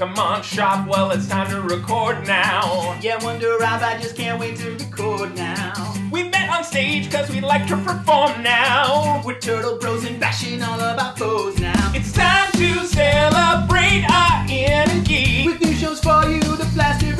Come on, shop, well, it's time to record now. Yeah, Wonder Rob, I just can't wait to record now. We met on stage cause we like to perform now. We're turtle bros and bashing all of our foes now. It's time to celebrate our inner geek. With new shows for you to blast every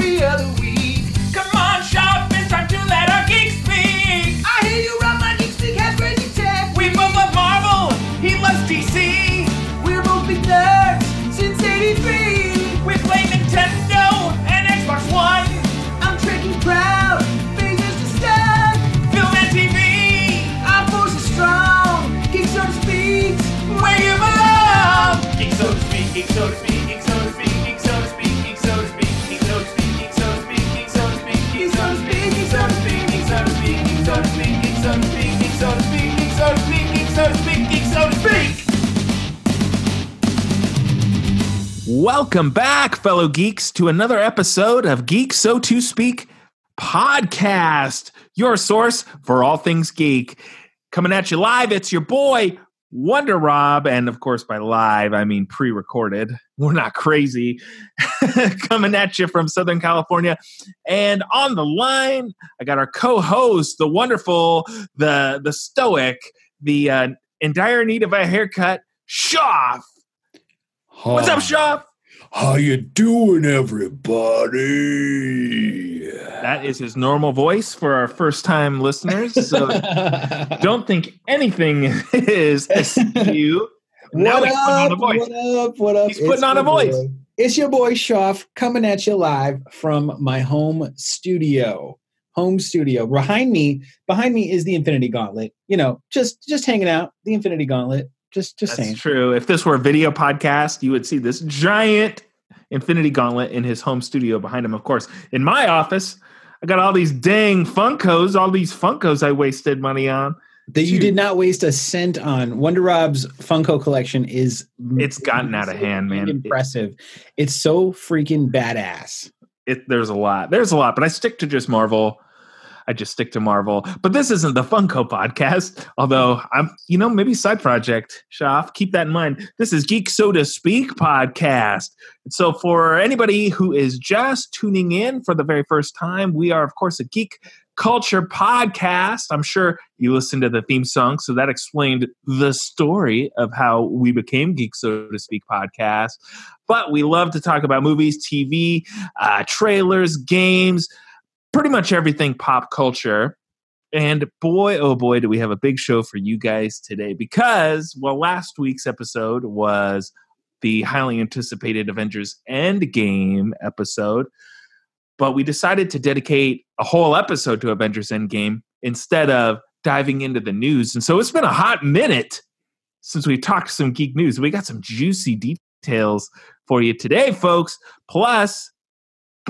Welcome back, fellow geeks, to another episode of Geek So to Speak podcast, your source for all things geek. Coming at you live, it's your boy, Wonder Rob. And of course, by live, I mean pre recorded. We're not crazy. Coming at you from Southern California. And on the line, I got our co host, the wonderful, the, the stoic, the uh, in dire need of a haircut, Shoff. What's up, Shoff? How you doing, everybody? That is his normal voice for our first time listeners. So don't think anything is askew. Now what he's putting up? What up? What up? He's putting It's on a your voice. boy. It's your boy Shoff coming at you live from my home studio. Home studio. Behind me, behind me is the Infinity Gauntlet. You know, just just hanging out. The Infinity Gauntlet. Just just That's saying. true. If this were a video podcast, you would see this giant Infinity Gauntlet in his home studio behind him. Of course, in my office, I got all these dang Funkos, all these Funkos I wasted money on. That you did not waste a cent on. Wonder Rob's Funko collection is It's gotten out of hand, man. Impressive. It's so freaking badass. it there's a lot there's a lot but i stick to just marvel i just stick to marvel. But this isn't the funko podcast. Although i'm you know maybe side project Shoff, keep that in mind. This is geek so to speak podcast. So for anybody who is just tuning in for the very first time we are of course a geek culture podcast. I'm sure you listened to the theme song so that explained the story of how we became geek so to speak podcast. But we love to talk about movies tv uh, trailers, games, pretty much everything pop culture. And boy, oh boy, do we have a big show for you guys today because, well, last week's episode was the highly anticipated Avengers Endgame episode, but we decided to dedicate a whole episode to Avengers Endgame instead of diving into the news. And so it's been a hot minute since we talked some geek news. We got some juicy details for you today, folks. Plus,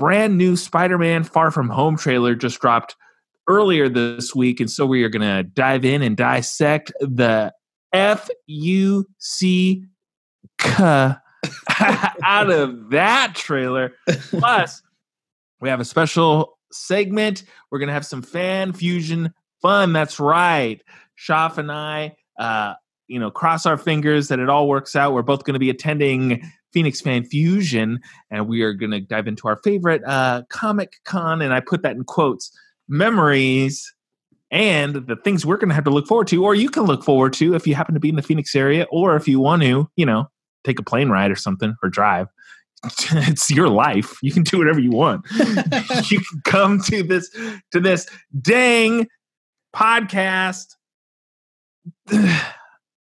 brand new Spider-Man Far From Home trailer just dropped earlier this week, and so we are going to dive in and dissect the F U C K out of that trailer. Plus, we have a special segment. We're going to have some fan fusion fun. That's right. Shoff and I, uh, you know, cross our fingers that it all works out. We're both going to be attending Phoenix Fan Fusion, and we are going to dive into our favorite uh, Comic Con, and I put that in quotes, memories, and the things we're going to have to look forward to, or you can look forward to if you happen to be in the Phoenix area, or if you want to, you know, take a plane ride or something, or drive. it's your life. You can do whatever you want. you can come to this to this dang podcast.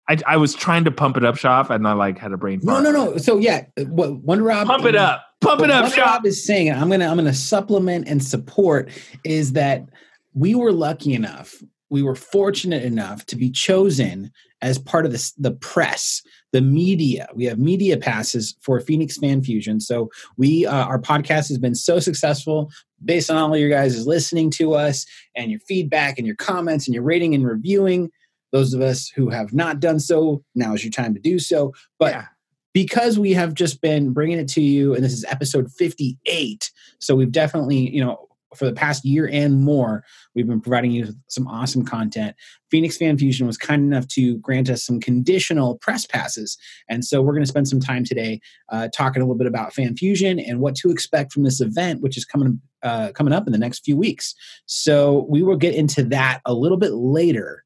I, I was trying to pump it up, shop, and I like had a brain. Fart. no, no. no. So yeah, what Wonder Rob Pump it up, pump it up, Wonder shop. Rob is saying, I'm gonna I'm gonna supplement and support is that we were lucky enough, we were fortunate enough to be chosen as part of this the press, the media. We have media passes for Phoenix Fan Fusion. So we uh, our podcast has been so successful based on all of your guys listening to us and your feedback and your comments and your rating and reviewing. Those of us who have not done so, now is your time to do so. But Yeah. because we have just been bringing it to you, and this is episode 58, so we've definitely, you know, for the past year and more, we've been providing you with some awesome content. Phoenix Fan Fusion was kind enough to grant us some conditional press passes. And so we're going to spend some time today uh, talking a little bit about Fan Fusion and what to expect from this event, which is coming, uh, coming up in the next few weeks. So we will get into that a little bit later.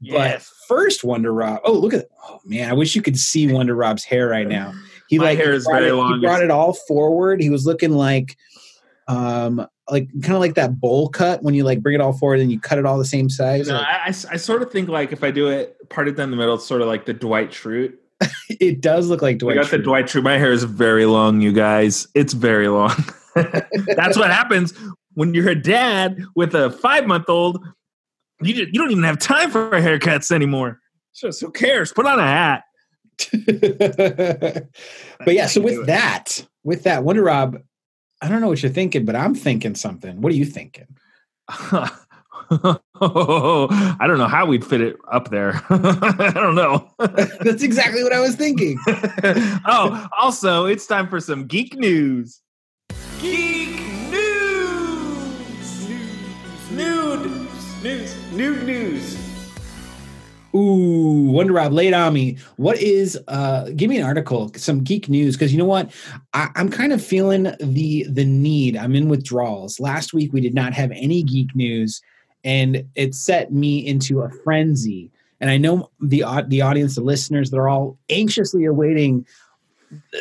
But first, Wonder Rob. Oh, look at Oh man, I wish you could see Wonder Rob's hair right now. He My like hair is very it, long. He brought it all forward. He was looking like, um, like kind of like that bowl cut when you like bring it all forward and you cut it all the same size. No, Like, I, I I sort of think like if I do it parted down the middle, it's sort of like the Dwight Schrute. it does look like Dwight. I got the Dwight Schrute. My hair is very long, you guys. It's very long. That's what happens when you're a dad with a five month old. You just, you don't even have time for haircuts anymore. So who cares? Put on a hat. but yeah, so with that, with that, Wonder Rob, I don't know what you're thinking, but I'm thinking something. What are you thinking? I don't know how we'd fit it up there. I don't know. That's exactly what I was thinking. oh, also, it's time for some geek news. Geek News! Nude news! Ooh, Wonder Rob, it on me. What is uh give me an article, some geek news, because you know what? I, I'm kind of feeling the the need. I'm in withdrawals. Last week we did not have any geek news, and it set me into a frenzy. And I know the the audience, the listeners, they're all anxiously awaiting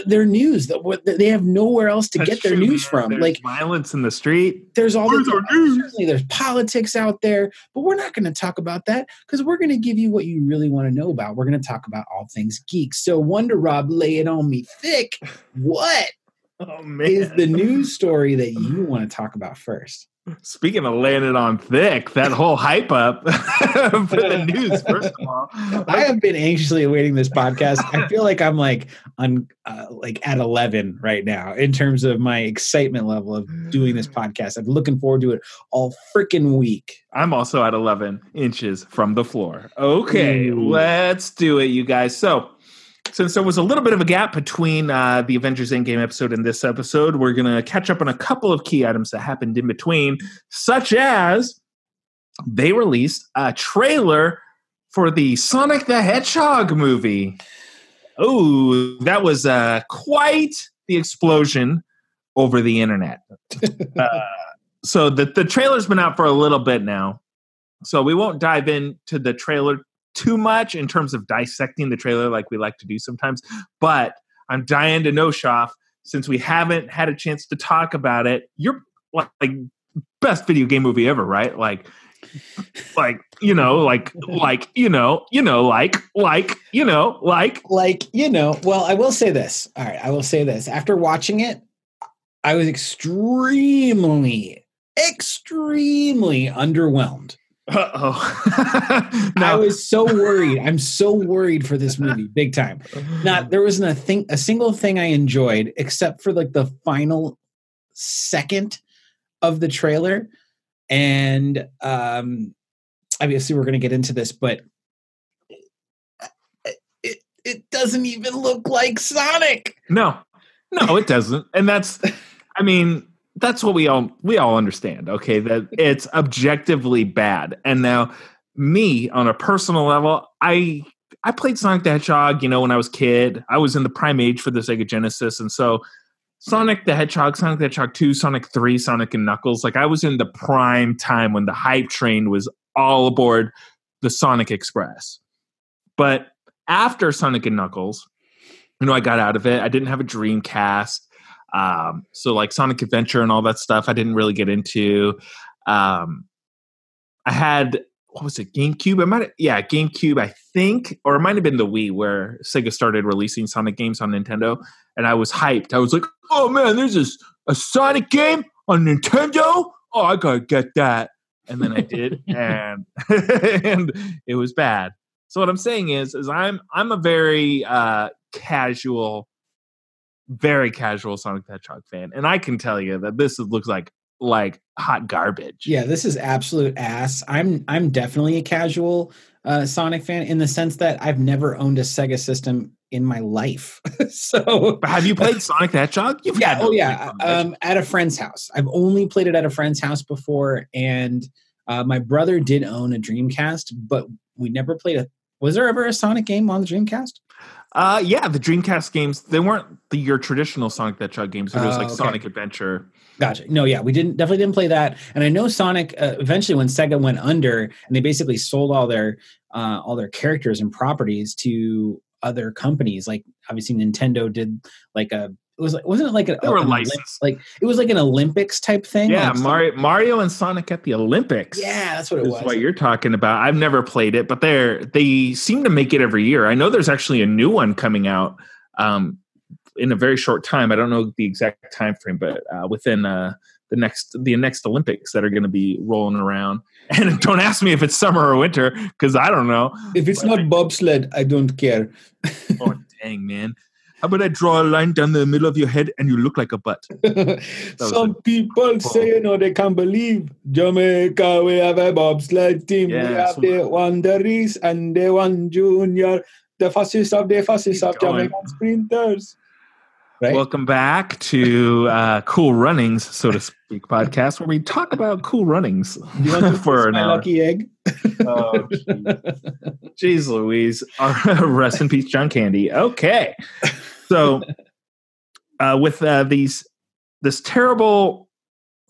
their news. That what they have nowhere else to That's get their true, news man. from. There's like violence in the street. there's all Where's the news? certainly there's politics out there, but we're not going to talk about that because we're going to give you what you really want to know about. We're going to talk about all things geek. So Wonder Rob, lay it on me thick. What Oh is the news story that you want to talk about first? Speaking of laying it on thick, that whole hype up for the news. First of all, I have been anxiously awaiting this podcast. I feel like I'm like on uh, like at 11 right now in terms of my excitement level of doing this podcast. I'm looking forward to it all freaking week. I'm also at 11 inches from the floor. Okay, Ooh. let's do it, you guys. So, since there was a little bit of a gap between uh, the Avengers Endgame episode and this episode, we're going to catch up on a couple of key items that happened in between, such as they released a trailer for the Sonic the Hedgehog movie. Oh, that was uh, quite the explosion over the internet. uh, so the, the trailer's been out for a little bit now. So we won't dive into the trailer too much in terms of dissecting the trailer like we like to do sometimes. But I'm dying to know, Shoff, since we haven't had a chance to talk about it, you're like best video game movie ever, right? Like like you know, like like you know, you know, like like you know, like like you know well i will say this all right i will say this after watching it i was extremely extremely underwhelmed uh-oh. i was so worried. I'm so worried for this movie big time. Not there wasn't a thing a single thing i enjoyed except for like the final second of the trailer. And um obviously we're going to get into this but it, it, it doesn't even look like sonic. No, no, it doesn't. And that's, I mean, that's what we all we all understand. Okay, that it's objectively bad. And now, me on a personal level, I I played Sonic the Hedgehog. You know, when I was kid, I was in the prime age for the Sega Genesis, and so Sonic the Hedgehog, Sonic the Hedgehog two, Sonic three, Sonic and Knuckles. Like I was in the prime time when the hype train was all aboard the Sonic Express. But after Sonic and Knuckles, you know, I got out of it. I didn't have a Dreamcast. Um, so like Sonic Adventure and all that stuff, I didn't really get into. Um, I had what was it, GameCube? I might, yeah, GameCube, I think, or it might have been the Wii where Sega started releasing Sonic games on Nintendo, and I was hyped. I was like, "Oh man, there's this a Sonic game on Nintendo! Oh, I gotta get that!" And then I did, and and it was bad. So what I'm saying is, is I'm I'm a very uh, casual, very casual Sonic the Hedgehog fan, and I can tell you that this looks like like hot garbage. Yeah, this is absolute ass. I'm I'm definitely a casual uh, Sonic fan in the sense that I've never owned a Sega system in my life. so But have you played Sonic the Hedgehog? You've yeah, oh yeah, Hedgehog. um, at a friend's house. I've only played it at a friend's house before, and uh, my brother did own a Dreamcast, but we never played a. Was there ever a Sonic game on the Dreamcast? Uh, yeah, the Dreamcast games they weren't the your traditional Sonic the Hedgehog games. It was Oh, like okay. Sonic Adventure. Gotcha. No, yeah, we didn't definitely didn't play that. And I know Sonic uh, eventually when Sega went under and they basically sold all their uh, all their characters and properties to other companies. Like obviously Nintendo did like a it was like wasn't it like a, They were an Olymp- like it was like an Olympics type thing. Yeah, like Mario, Mario and Sonic at the Olympics. Yeah, that's what it was. what you're talking about. I've never played it, but they're they seem to make it every year. I know there's actually a new one coming out um, in a very short time. I don't know the exact time frame, but uh, within uh, the next the next Olympics that are going to be rolling around. And don't ask me if it's summer or winter because I don't know. if it's not bobsled, I don't care. Oh dang man! How about I draw a line down the middle of your head and you look like a butt? Some a- people say, you know, they can't believe Jamaica, we have a bobsled team. we have so- the Wanderers and the One Junior, the fascists of the fascists of going. Jamaican sprinters. Right? Welcome back to uh, Cool Runnings, so to speak, podcast where we talk about cool runnings you want to for an my hour. lucky egg? Oh, Jeez Louise. Uh, Rest in peace, John Candy. Okay. So uh, with uh, these this terrible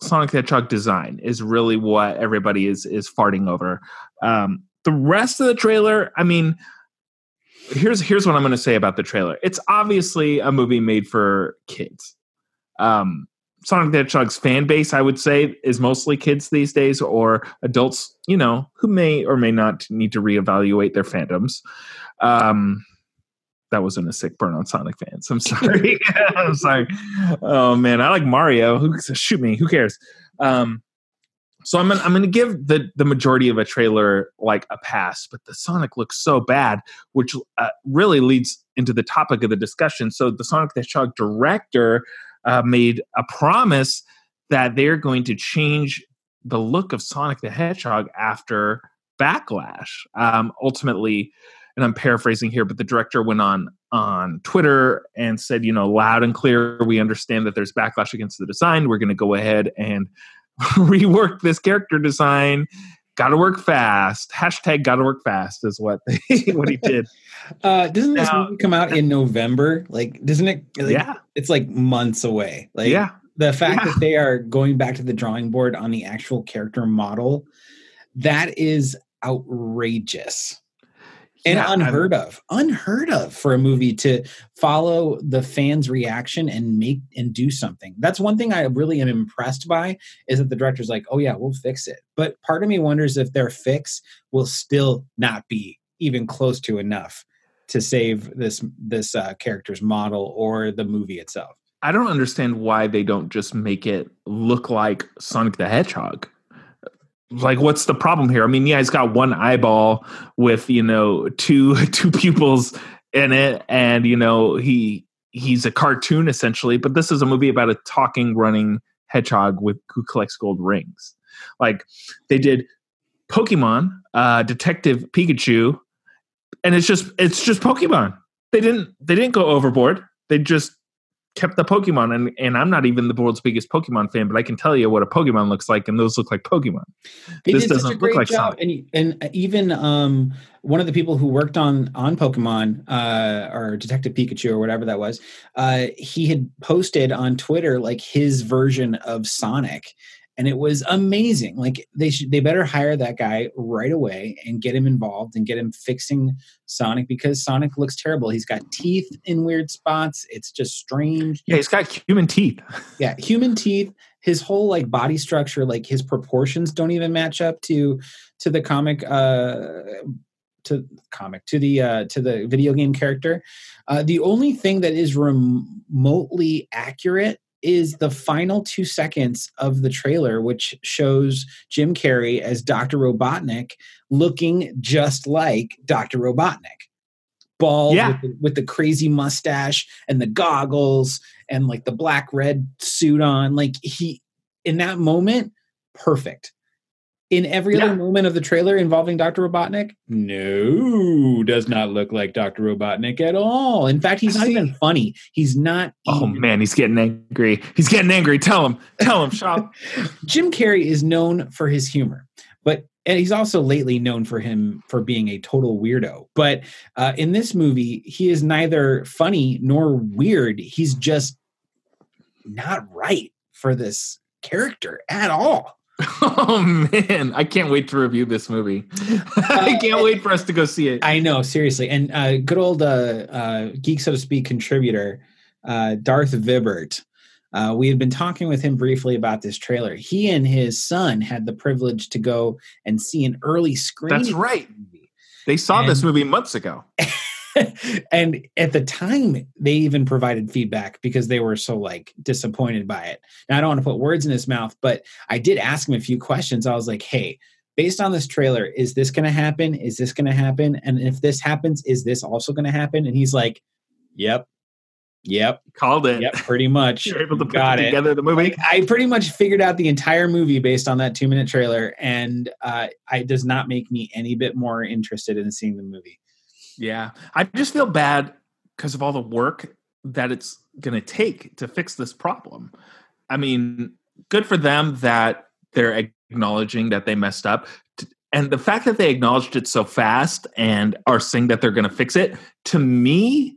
Sonic the Hedgehog design is really what everybody is is farting over. Um, the rest of the trailer, I mean, here's here's what I'm going to say about the trailer. It's obviously a movie made for kids. Um, Sonic the Hedgehog's fan base, I would say, is mostly kids these days or adults, you know, who may or may not need to reevaluate their fandoms. Um, that wasn't a sick burn on Sonic fans. I'm sorry. I'm sorry. Oh man, I like Mario. Who shoot me? Who cares? Um, so I'm gonna, I'm to give the the majority of a trailer like a pass, but the Sonic looks so bad, which uh, really leads into the topic of the discussion. So the Sonic the Hedgehog director uh, made a promise that they're going to change the look of Sonic the Hedgehog after Backlash. Um, ultimately, and I'm paraphrasing here, but the director went on on Twitter and said, you know, loud and clear, we understand that there's backlash against the design. We're going to go ahead and rework this character design. Got to work fast. Hashtag got to work fast is what what he did. Uh, doesn't this Now- movie come out in November? Like, doesn't it? Like, yeah, It's like months away. Like, yeah. the fact Yeah. that they are going back to the drawing board on the actual character model that is outrageous and Yeah, I'm- unheard of unheard of for a movie to follow the fans reaction and make and do something. That's one thing i really am impressed by is that the director's like oh yeah we'll fix it. But part of me wonders if their fix will still not be even close to enough to save this this uh, character's model or the movie itself. I don't understand why they don't just make it look like Sonic the Hedgehog. Like, what's the problem here? I mean, yeah, he's got one eyeball with you know two two pupils in it, and you know he he's a cartoon essentially. But this is a movie about a talking, running hedgehog with who collects gold rings. Like they did Pokemon, uh, Detective Pikachu, and it's just it's just Pokemon. They didn't they didn't go overboard. They just kept the Pokemon, and and I'm not even the world's biggest Pokemon fan, but I can tell you what a Pokemon looks like, and those look like Pokemon. They This doesn't look like job, Sonic. and and even um, one of the people who worked on on Pokemon uh, or Detective Pikachu or whatever that was, uh, he had posted on Twitter like his version of Sonic, and it was amazing. Like they should they better hire that guy right away and get him involved and get him fixing Sonic because Sonic looks terrible. He's got teeth in weird spots. It's just strange Yeah, he's got human teeth. yeah human teeth his whole like body structure like his proportions don't even match up to to the comic uh to comic to the uh to the video game character uh the only thing that is remotely accurate is the final two seconds of the trailer which shows jim carrey as dr robotnik looking just like dr robotnik. Bald Yeah. with, the, with the crazy mustache and the goggles and like the black red suit on. Like he in that moment perfect in every Yeah. other moment of the trailer involving Dr. Robotnik? No, does not look like Dr. Robotnik at all. In fact, he's not See- even funny. He's not. Oh even- man, he's getting angry. He's getting angry. Tell him. Tell him, Shop. Jim Carrey is known for his humor, but and he's also lately known for him for being a total weirdo. But uh, in this movie, he is neither funny nor weird. He's just not right for this character at all. Oh man, I can't wait to review this movie. I can't wait for us to go see it. I know, seriously. And uh, good old uh, uh, geek, so to speak, contributor uh, Darth Vibert. Uh, we had been talking with him briefly about this trailer. He and his son had the privilege to go and see an early screening. That's right. They saw this movie months ago. and at the time, they even provided feedback because they were so like disappointed by it. Now, I don't want to put words in his mouth, but I did ask him a few questions. I was like, "Hey, based on this trailer, is this going to happen? Is this going to happen? And if this happens, is this also going to happen?" And he's like, "Yep, yep, Called it. yep, pretty much." You're able to put Got it. together the movie. Like, I pretty much figured out the entire movie based on that two minute trailer, and uh, it does not make me any bit more interested in seeing the movie. Yeah. I just feel bad because of all the work that it's going to take to fix this problem. I mean, good for them that they're acknowledging that they messed up. And the fact that they acknowledged it so fast and are saying that they're going to fix it, to me,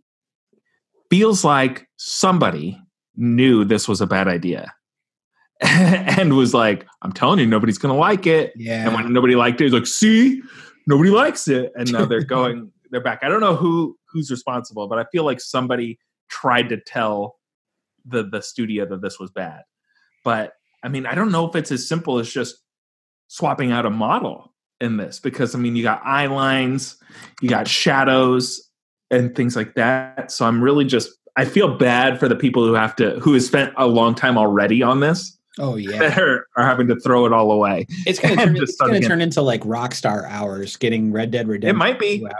feels like somebody knew this was a bad idea and was like, I'm telling you, nobody's going to like it. Yeah, And when nobody liked it, he's like, "See, nobody likes it." And now they're going, they're back. I don't know who who's responsible, but I feel like somebody tried to tell the the studio that this was bad. But I mean, I don't know if it's as simple as just swapping out a model in this because I mean, you got eye lines, you got shadows, and things like that. So I'm really just I feel bad for the people who have to who has spent a long time already on this oh yeah. that are, are having to throw it all away. It's gonna turn. It's gonna turn into like Rockstar hours, getting Red Dead Redemption. It might be.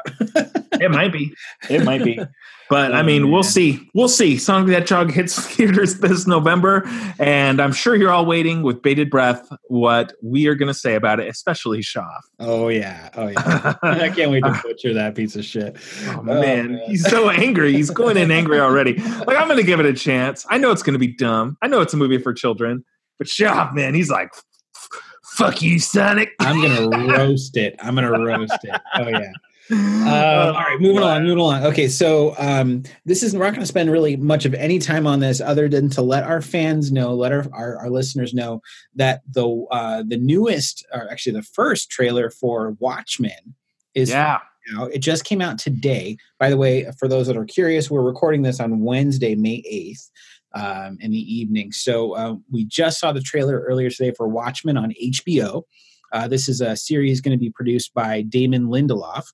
It might be. It might be. But I Oh, mean, we'll see. We'll see. Sonic the Hedgehog hits theaters this November, and I'm sure you're all waiting with bated breath what we are going to say about it, especially Shaw. oh yeah. Oh yeah. I oh can't wait to butcher that piece of shit. Oh, oh, man, he's so angry. He's going in angry already. Like I'm going to give it a chance. I know it's going to be dumb. I know it's a movie for children, but Shaw, man, he's like, "Fuck you, Sonic." I'm gonna roast it. I'm gonna roast it. Oh yeah. Oh, Um, all right, moving along, moving along. Okay, so um, this is we're not going to spend really much of any time on this, other than to let our fans know, let our our, our listeners know that the uh, the newest, or actually the first trailer for Watchmen is Yeah. out. It just came out today. By the way, for those that are curious, we're recording this on Wednesday, May 8th um, in the evening. So uh, we just saw the trailer earlier today for Watchmen on HBO. Uh, this is a series going to be produced by Damon Lindelof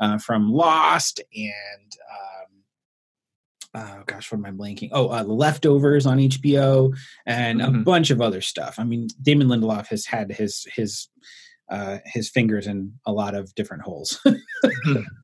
uh, from Lost and. Um, oh gosh, what am I blanking? Oh, uh, The Leftovers on HBO and a Mhm. bunch of other stuff. I mean, Damon Lindelof has had his his uh, his fingers in a lot of different holes.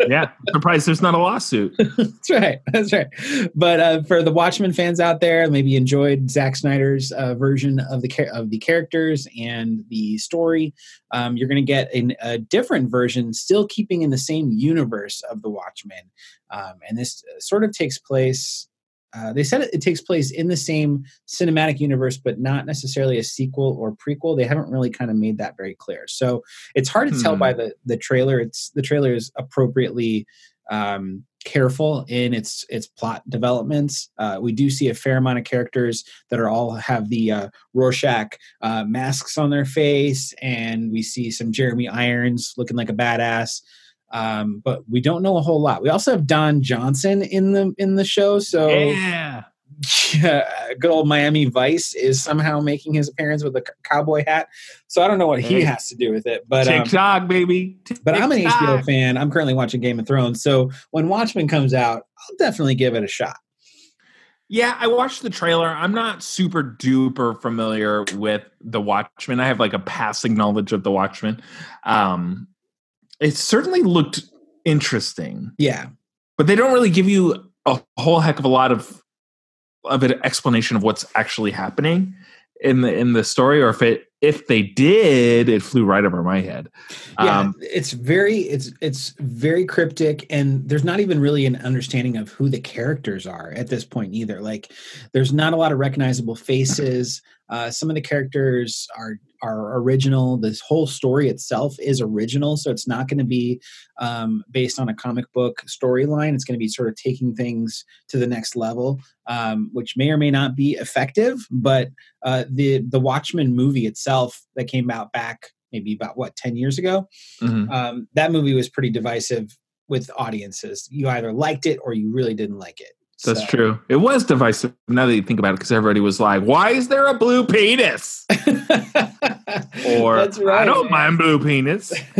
Yeah. Surprised there's not a lawsuit. That's right. That's right. But uh, for the Watchmen fans out there, maybe enjoyed Zack Snyder's uh, version of the of the characters and the story. Um, you're going to get an, a different version, still keeping in the same universe of the Watchmen. Um, and this uh, sort of takes place. Uh, they said it, it takes place in the same cinematic universe, but not necessarily a sequel or prequel. They haven't really kind of made that very clear. So it's hard to tell Hmm. by the the trailer. It's the trailer is appropriately um, careful in its its plot developments. Uh, we do see a fair amount of characters that are all have the uh, Rorschach uh, masks on their face, and we see some Jeremy Irons looking like a badass. Um, but we don't know a whole lot. We also have Don Johnson in the in the show, so Yeah. yeah, good old Miami Vice is somehow making his appearance with a c- cowboy hat. So I don't know what he Hey. has to do with it, but um, TikTok, baby. but I'm an HBO fan. I'm currently watching Game of Thrones. So when Watchmen comes out, I'll definitely give it a shot. Yeah, I watched the trailer. I'm not super duper familiar with The Watchmen. I have like a passing knowledge of The Watchmen. Um, it certainly looked interesting, Yeah. but they don't really give you a whole heck of a lot of of an explanation of what's actually happening in the in the story, or if it if they did, it flew right over my head. yeah Um, it's very it's it's very cryptic and there's not even really an understanding of who the characters are at this point either like there's not a lot of recognizable faces uh, some of the characters are are original this whole story itself is original so it's not going to be um, based on a comic book storyline it's going to be sort of taking things to the next level um, which may or may not be effective but uh, the the watchmen movie itself that came out back maybe about what 10 years ago mhm. um, that movie was pretty divisive with audiences. You either liked it or you really didn't like it. That's So- true. It was divisive. Now that you think about it, because everybody was like, "Why is there a blue penis?" Or That's right. "I don't mind blue penis."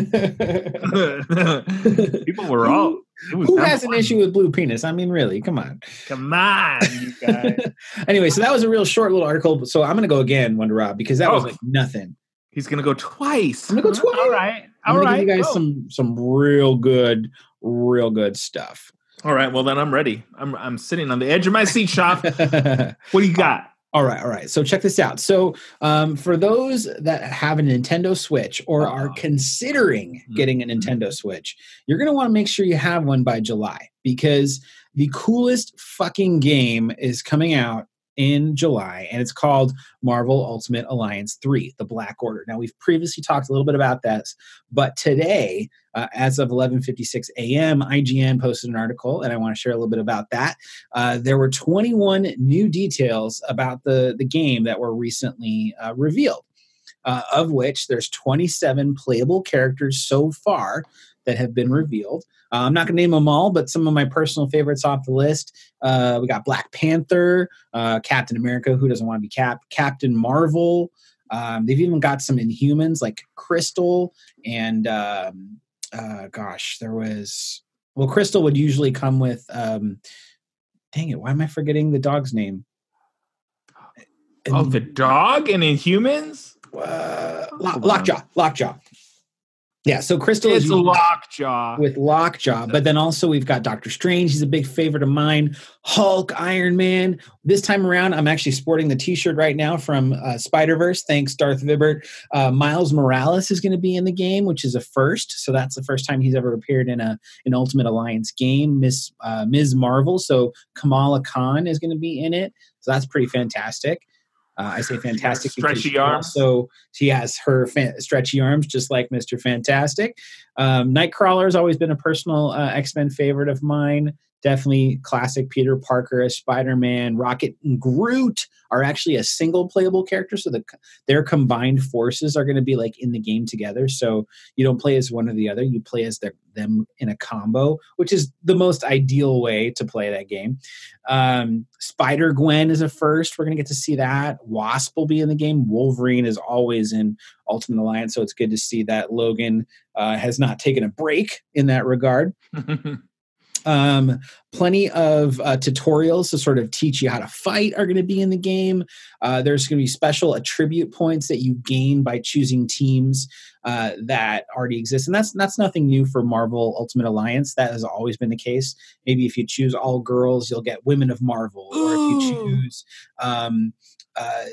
People were all. Who has an issue with blue penis? I mean, really, come on. Come on, you guys. anyway, so that was a real short little article. So I'm going to go again, Wonder Rob, because that was Oh. like nothing. He's gonna go twice. I'm gonna go twice. All right. I'm going to right. give you guys some some real good, real good stuff. All right. Well, then I'm ready. I'm I'm sitting on the edge of my seat, shop. What do you got? All right, all right. So check this out. So um, for those that have a Nintendo Switch or are Oh. considering Mhm. getting a Nintendo Switch, you're going to want to make sure you have one by July because the coolest fucking game is coming out in July and it's called Marvel Ultimate Alliance 3, The Black Order. Now we've previously talked a little bit about this, but today uh, as of 11:56 a.m., IGN posted an article and I want to share a little bit about that. Uh, there were 21 new details about the, the game that were recently uh, revealed, uh, of which there's 27 playable characters so far that have been revealed. Uh, I'm not going to name them all, but some of my personal favorites off the list. Uh, we got Black Panther, uh, Captain America, who doesn't want to be Cap, Captain Marvel. Um, they've even got some Inhumans like Crystal and um, uh, gosh, there was well, Crystal would usually come with. Um, dang it, why am I forgetting the dog's name? Oh, the dog and Inhumans. Uh, Lock, Lockjaw, Lockjaw. Yeah, so Crystal It's is a lockjaw. with Lockjaw, but then also we've got Doctor Strange. He's a big favorite of mine. Hulk, Iron Man. This time around, I'm actually sporting the T-shirt right now from uh, Spider Verse. Thanks, Darth Vibbert. Uh, Miles Morales is going to be in the game, which is a first. So that's the first time he's ever appeared in a an Ultimate Alliance game. Miss uh, Ms. Marvel. So Kamala Khan is going to be in it. So that's pretty fantastic. Uh, I say fantastic. stretchy she arms. Also, she has her stretchy arms, just like Mister Fantastic. Um, Nightcrawler has always been a personal uh, X Men favorite of mine. Definitely classic Peter Parker as Spider Man. Rocket and Groot are actually a single playable character, so the, their combined forces are going to be like in the game together. So you don't play as one or the other; you play as their, them in a combo, which is the most ideal way to play that game. Um, Spider Gwen is a first. We're going to get to see that. Wasp will be in the game. Wolverine is always in Ultimate Alliance, so it's good to see that Logan uh, has not taken a break in that regard. Um, plenty of uh, tutorials to sort of teach you how to fight are going to be in the game. Uh, there's going to be special attribute points that you gain by choosing teams uh, that already exist, and that's that's nothing new for Marvel Ultimate Alliance. That has always been the case. Maybe if you choose all girls, you'll get Women of Marvel, or if you choose um, uh,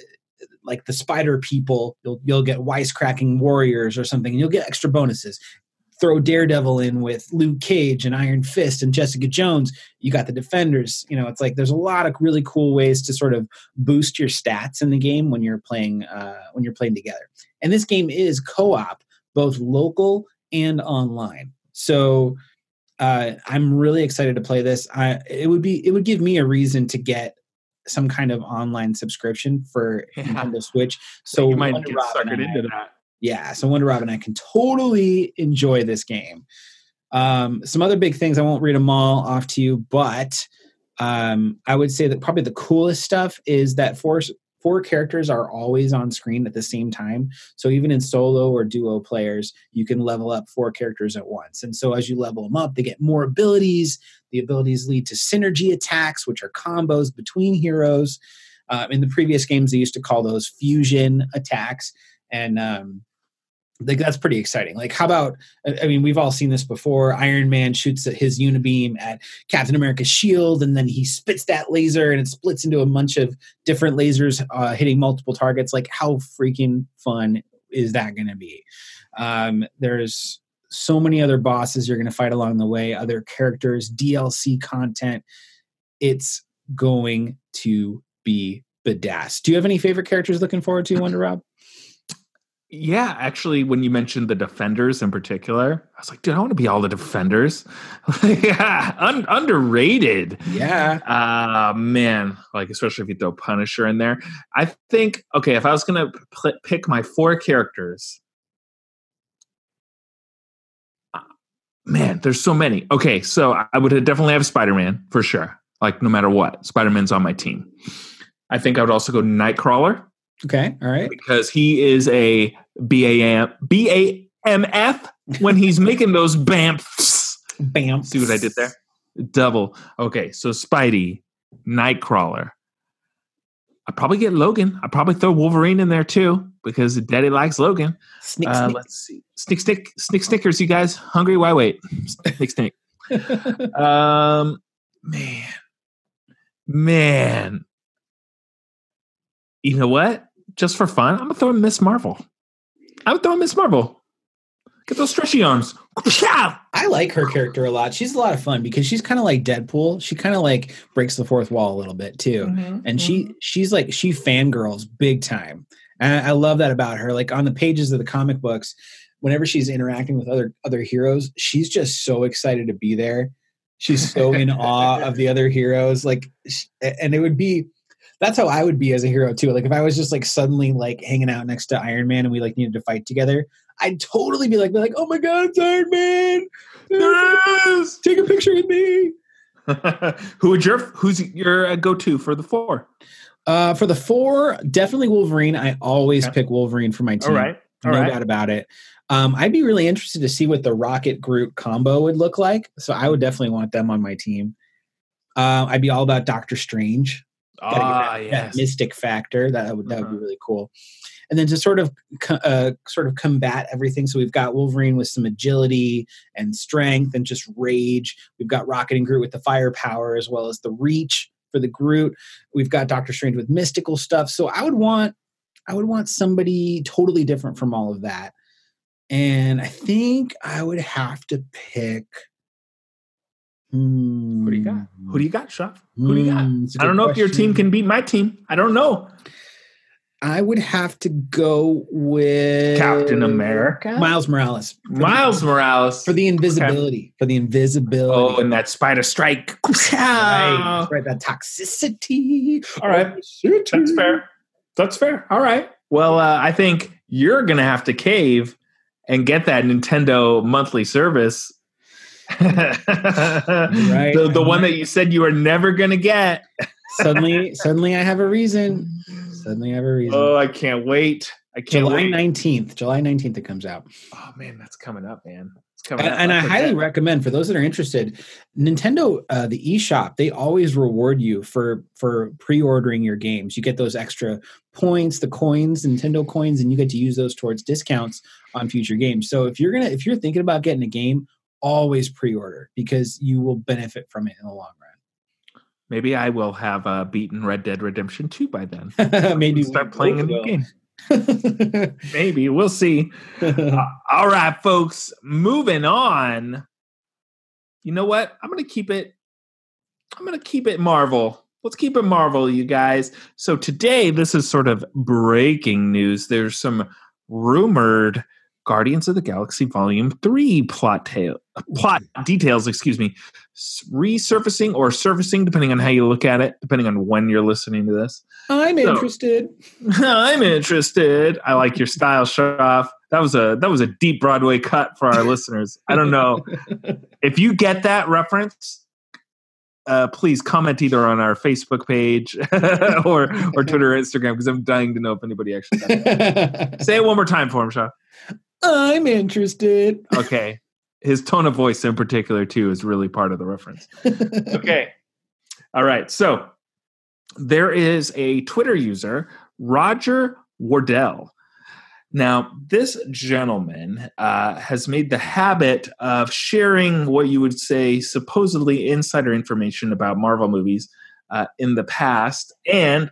like the Spider People, you'll you'll get Wisecracking Warriors or something, and you'll get extra bonuses throw Daredevil in with Luke Cage and Iron Fist and Jessica Jones, you got the Defenders. You know, it's like there's a lot of really cool ways to sort of boost your stats in the game when you're playing uh, when you're playing together. And this game is co-op, both local and online. So uh, I'm really excited to play this. I, it would be it would give me a reason to get some kind of online subscription for Yeah. Nintendo Switch. So you might get Robin suckered into that. Yeah so wonder robin i can totally enjoy this game. Um, some other big things i won't read them all off to you but um, i would say that probably the coolest stuff is that four four characters are always on screen at the same time. So even in solo or duo players you can level up four characters at once. And so as you level them up they get more abilities. The abilities lead to synergy attacks which are combos between heroes. Uh, in the previous games they used to call those fusion attacks. And um, like that's pretty exciting. Like, how about? I mean, we've all seen this before. Iron Man shoots his unibeam at Captain America's shield, and then he spits that laser, and it splits into a bunch of different lasers, uh, hitting multiple targets. Like, how freaking fun is that going to be? Um, there's so many other bosses you're going to fight along the way, other characters, DLC content. It's going to be badass. Do you have any favorite characters looking forward to, Wonder Rob? Yeah, actually, when you mentioned the defenders in particular, I was like, dude, I want to be all the defenders. yeah, un- underrated. Yeah. Uh man, like especially if you throw Punisher in there. I think okay, if I was gonna pl- pick my four characters, uh, man, there's so many. Okay, so I would definitely have Spider Man for sure. Like no matter what, Spider Man's on my team. I think I would also go Nightcrawler Okay. All right. because he is a BAM BAMF when he's making those bamfs. Bam. See what I did there? Double. Okay, so Spidey, Nightcrawler. I probably get Logan. I probably throw Wolverine in there too because Daddy likes Logan. Sneak, Uh, sneak. let's see. Snick, snick, snick, snickers. You guys hungry? Why wait? Snick, snick. Um, man, man. You know what? Just for fun, I'm gonna throw in Miss Marvel. I'm throwing Miss Marvel. Get those stretchy arms. Pshaw! I like her character a lot. She's a lot of fun because she's kind of like Deadpool. She kind of like breaks the fourth wall a little bit too. Mm-hmm, and she mm-hmm. she's like she fangirls big time. And I love that about her. Like on the pages of the comic books, whenever she's interacting with other other heroes, she's just so excited to be there. She's so in awe of the other heroes. Like, and it would be that's how I would be as a hero too. Like if I was just like suddenly like hanging out next to Iron Man and we like needed to fight together, I'd totally be like, be like, oh my god, it's Iron Man. Yes! Take a picture with me. Who would your who's your uh, go to for the four? Uh, for the four, definitely Wolverine. I always Okay. pick Wolverine for my team. All right, all no right. doubt about it. Um, I'd be really interested to see what the Rocket Groot combo would look like. So I would definitely want them on my team. Uh, I'd be all about Doctor Strange. Ah, that, that mystic factor. That would that would Uh-huh. be really cool. And then to sort of uh, sort of combat everything. So we've got Wolverine with some agility and strength and just rage. We've got Rocket and Groot with the firepower as well as the reach for the Groot. We've got Doctor Strange with mystical stuff. So I would want I would want somebody totally different from all of that. And I think I would have to pick. Who do you got? Who do you got, Shop? Who do you got? Hmm, I don't know if your team can beat my team. I don't know. I would have to go with Captain America? Miles Morales, for the- Miles Morales. for the invisibility, for the invisibility. oh, and that spider strike. right, right, that toxicity. All right. That's fair. That's fair. All right. Well, uh, I think you're going to have to cave and get that Nintendo monthly service. Right. The, the one that you said you were never going to get. Suddenly, suddenly, I have a reason. Suddenly, I have a reason. Oh, I can't wait. I can't July wait. nineteenth, July nineteenth, it comes out. Oh, man, that's coming up, man. It's coming and, up. and I highly recommend for those that are interested nintendo uh, the eShop they always reward you for for pre-ordering your games you get those extra points the coins nintendo coins and you get to use those towards discounts on future games so if you're gonna if you're thinking about getting a game always pre-order because you will benefit from it in the long run. Maybe I will have uh, beaten Red Dead Redemption 2 by then. maybe we start playing a new game. Maybe. We'll see. Uh, all right, folks. Moving on. You know what? I'm gonna keep it. I'm gonna keep it Marvel. Let's keep it Marvel, you guys. So today, this is sort of breaking news. There's some rumored Guardians of the Galaxy Volume Three plot tail, plot details. Excuse me, resurfacing or surfacing, depending on how you look at it, depending on when you're listening to this. i'm So- interested I'm interested. I like your style, Sharaf. That was a that was a deep Broadway cut for our listeners. I don't know if you get that reference. Uh, please comment either on our Facebook page or or Twitter or Instagram because I'm dying to know if anybody actually got it. Say it one more time for him, Shaw. i'm interested Okay. His tone of voice in particular too is really part of the reference. okay. All right. So there is a Twitter user, Roger Wardell. Now, this gentleman uh, has made the habit of sharing what you would say supposedly insider information about Marvel movies uh, in the past. And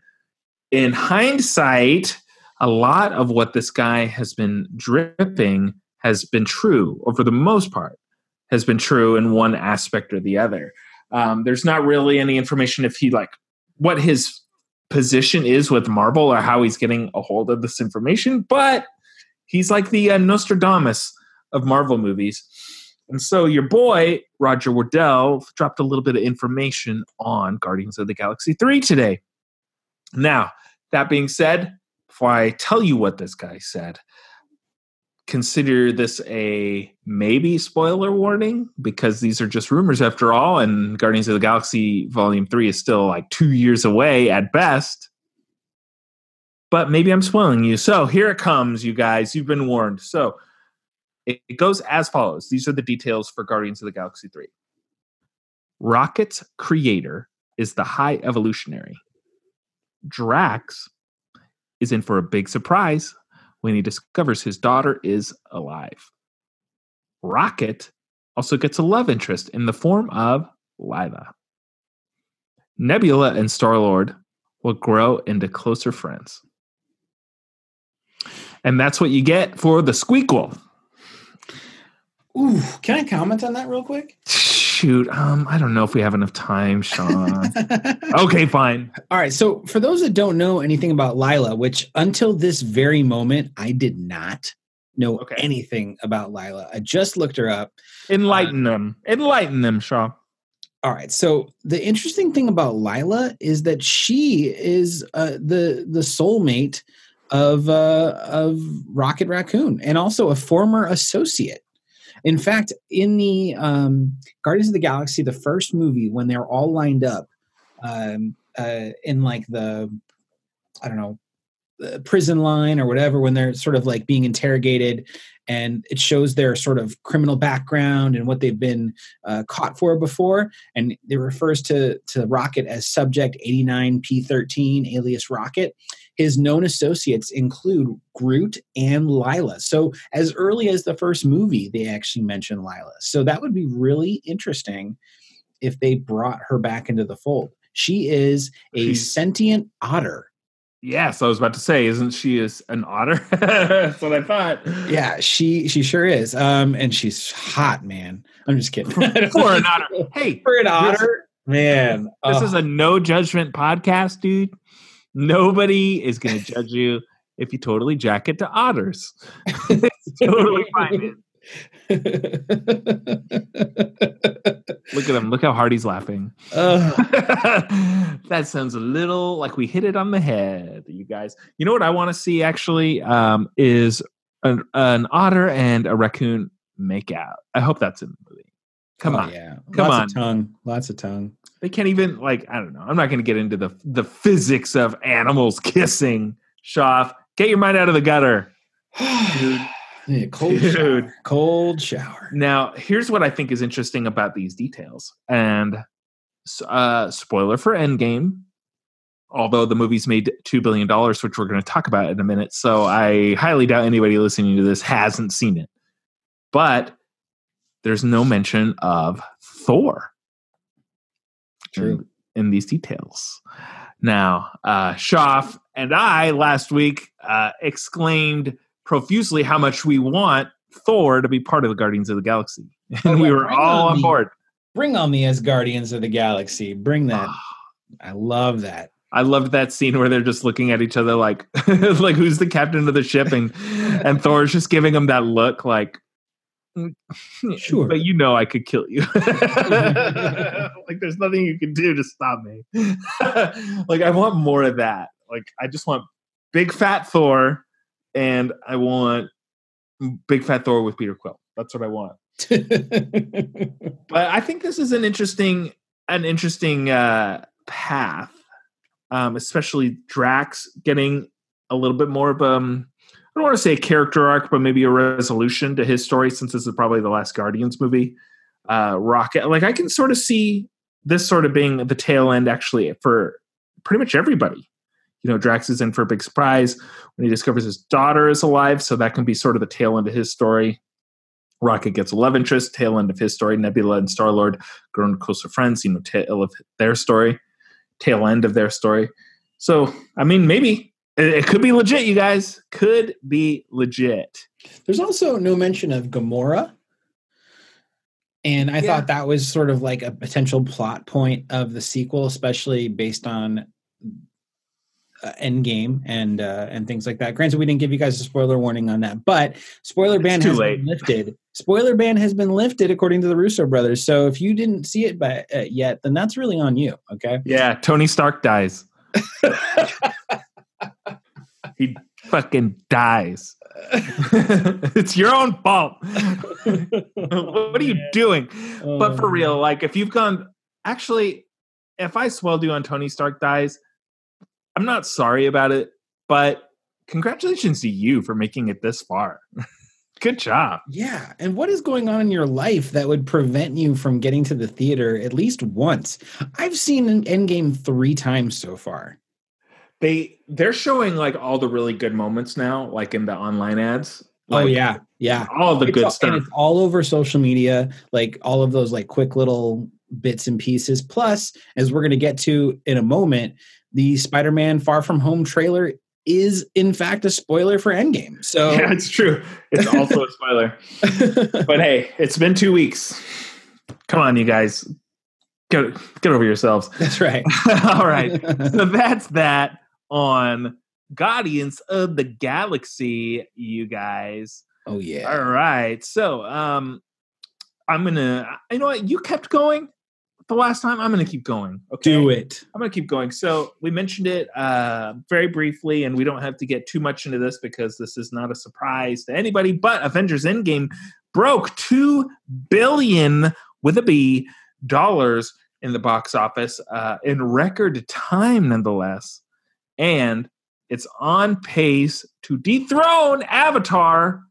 in hindsight, a lot of what this guy has been dripping has been true, or for the most part, has been true in one aspect or the other. Um, there's not really any information if he like what his position is with Marvel or how he's getting a hold of this information, but he's like the uh, Nostradamus of Marvel movies. And so your boy, Roger Wardell, dropped a little bit of information on Guardians of the Galaxy 3 today. Now, that being said, before I tell you what this guy said, consider this a maybe spoiler warning because these are just rumors after all, and Guardians of the Galaxy Volume 3 is still like two years away at best. But maybe I'm spoiling you. So here it comes, you guys. You've been warned. So it, goes as follows These are the details for Guardians of the Galaxy 3. Rocket's creator is the High Evolutionary. Drax is in for a big surprise when he discovers his daughter is alive. Rocket also gets a love interest in the form of Lylla. Nebula and Star Lord will grow into closer friends. And that's what you get for the Squeakquel. Ooh, can I comment on that real quick? Shoot, um, I don't know if we have enough time, Sean. okay, fine. All right. So, for those that don't know anything about Lylla, which until this very moment, I did not know Okay. anything about Lylla. I just looked her up. Enlighten them. Enlighten them, Sean. All right. So the interesting thing about Lylla is that she is uh, the the soulmate of uh, of Rocket Raccoon and also a former associate. In fact, in the um, Guardians of the Galaxy, the first movie, when they're all lined up um, uh, in like the I don't know prison line or whatever, when they're sort of like being interrogated, and it shows their sort of criminal background and what they've been uh, caught for before, and it refers to to Rocket as Subject 89P13, alias Rocket. His known associates include Groot and Lylla. So as early as the first movie, they actually mention Lylla. So that would be really interesting if they brought her back into the fold. She is a She's- sentient otter. Yes, I was about to say, isn't she is an otter? That's what I thought. Yeah, she she sure is. Um, and she's hot, man. I'm just kidding. For an otter. Hey, For an otter, man. this oh. is a no judgment podcast, dude. Nobody is going to judge you if you totally jack it to otters. it's totally fine. Look at him. Look how hard he's laughing. Ugh. that sounds a little like we hit it on the head, you guys. You know what I want to see actually um, is an, an otter and a raccoon make out. I hope that's in the movie. Come Oh, on. yeah. Come Lots Of tongue. Lots of tongue. They can't even like I don't know. I'm not going to get into the the physics of animals kissing. Shoff, get your mind out of the gutter. Dude. Yeah, cold Dude. shower. Cold shower. Now, here's what I think is interesting about these details. And uh, spoiler for Endgame, although the movie's made $2 billion, which we're going to talk about in a minute. So I highly doubt anybody listening to this hasn't seen it. But there's no mention of Thor True. in, in these details. Now, uh, Shoff and I last week uh, exclaimed profusely how much we want Thor to be part of the Guardians of the Galaxy. And Oh, we were all on on the- board. Bring on the as Guardians of the Galaxy. Bring that. Ah, I love that. I loved that scene where they're just looking at each other like like who's the captain of the ship and and Thor's just giving him that look like "Mm, Sure. but you know I could kill you. like there's nothing you can do to stop me. like I want more of that. Like I just want big fat Thor and I want big fat Thor with Peter Quill. That's what I want. but I think this is an interesting an interesting uh, path, um, especially Drax getting a little bit more of um, I don't want to say a character arc, but maybe a resolution to his story since this is probably the last Guardians movie. Uh, Rocket, like I can sort of see this sort of being the tail end actually for pretty much everybody. you know, Drax is in for a big surprise when he discovers his daughter is alive. So that can be sort of the tail end of his story. Rocket gets a love interest, tail end of his story. Nebula and Star Lord grown closer friends, you know, tail of their story, tail end of their story. So, I mean, maybe it, it could be legit, you guys. Could be legit. There's also no mention of Gamora. And I Yeah. thought that was sort of like a potential plot point of the sequel, especially based on uh, Endgame and uh, and things like that. Granted, we didn't give you guys a spoiler warning on that, but spoiler ban too has late. been lifted. Spoiler ban has been lifted according to the Russo brothers. So if you didn't see it by, uh, yet, then that's really on you. Okay. Yeah, Tony Stark dies. he fucking dies. it's your own fault. what are you doing? But for Um, real, like if you've gone, actually, if I swelled you on Tony Stark dies, I'm not sorry about it, but congratulations to you for making it this far. Good job. Yeah. And what is going on in your life that would prevent you from getting to the theater at least once? I've seen an Endgame three times so far. They they're showing like all the really good moments now, like in the online ads. oh, yeah. Yeah. all the It's good all- stuff. And it's all over social media, like all of those like quick little bits and pieces. Plus, as we're going to get to in a moment, the Spider Man Far From Home trailer is, in fact, a spoiler for Endgame. So, Yeah, it's true. It's also a spoiler. But hey, it's been two weeks. Come on, you guys. Get get over yourselves. that's right. All right. So that's that on Guardians of the Galaxy, you guys. oh, yeah. All right. So um I'm gonna you know what? You kept going the last time. I'm gonna keep going. Okay. Do it. I'm gonna keep going. So we mentioned it uh, very briefly, and we don't have to get too much into this because this is not a surprise to anybody. But Avengers Endgame broke two billion with a B dollars in the box office uh, in record time, nonetheless, and it's on pace to dethrone Avatar.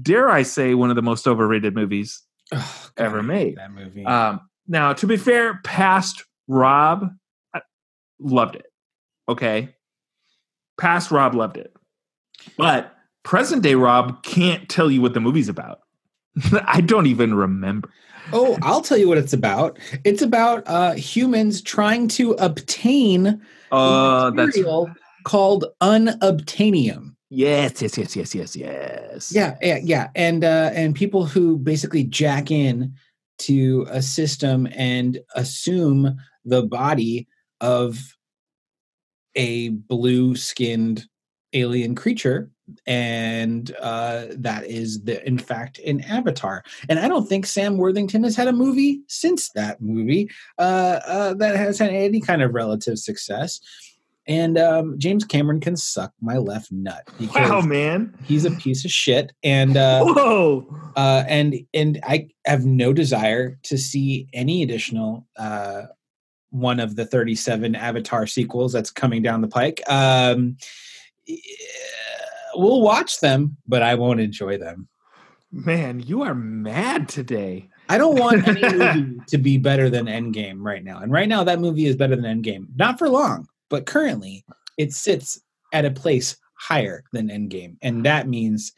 Dare I say, one of the most overrated movies Oh, Ever I made. that movie. um, now, to be fair, past Rob I loved it. Okay, past Rob loved it, but present day Rob can't tell you what the movie's about. I don't even remember. Oh, I'll tell you what it's about. It's about uh, humans trying to obtain Uh, a that's material called unobtainium. yes, yes, yes, yes, yes, yes. Yeah, yeah, yeah, and uh, and people who basically jack in to a system and assume the body of a blue-skinned alien creature and uh, that is the in fact an avatar and i don't think sam worthington has had a movie since that movie uh, uh, that has had any kind of relative success and um, james cameron can suck my left nut because Wow, man. he's a piece of shit and uh, Whoa. uh, and and I have no desire to see any additional uh, one of the 37 Avatar sequels that's coming down the pike. Um, eh, we'll watch them, but I won't enjoy them. Man, you are mad today. I don't want any movie to be better than Endgame right now. And right now, that movie is better than Endgame. Not for long, but currently, it sits at a place higher than Endgame, and that means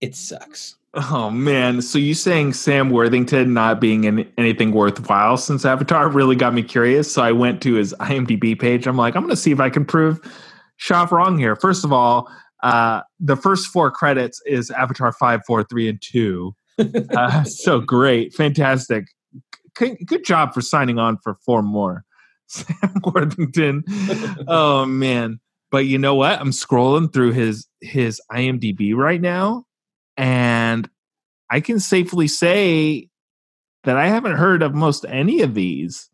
it sucks. Oh man, so you saying Sam Worthington not being in anything worthwhile since Avatar really got me curious. So I went to his IMDb page. I'm like, I'm going to see if I can prove Shoff wrong here. First of all, uh, the first four credits is Avatar five, four, three, and two. Uh, so great, fantastic, good, good job for signing on for four more. Sam Worthington. oh man, but you know what? I'm scrolling through his his IMDb right now, and I can safely say that I haven't heard of most any of these.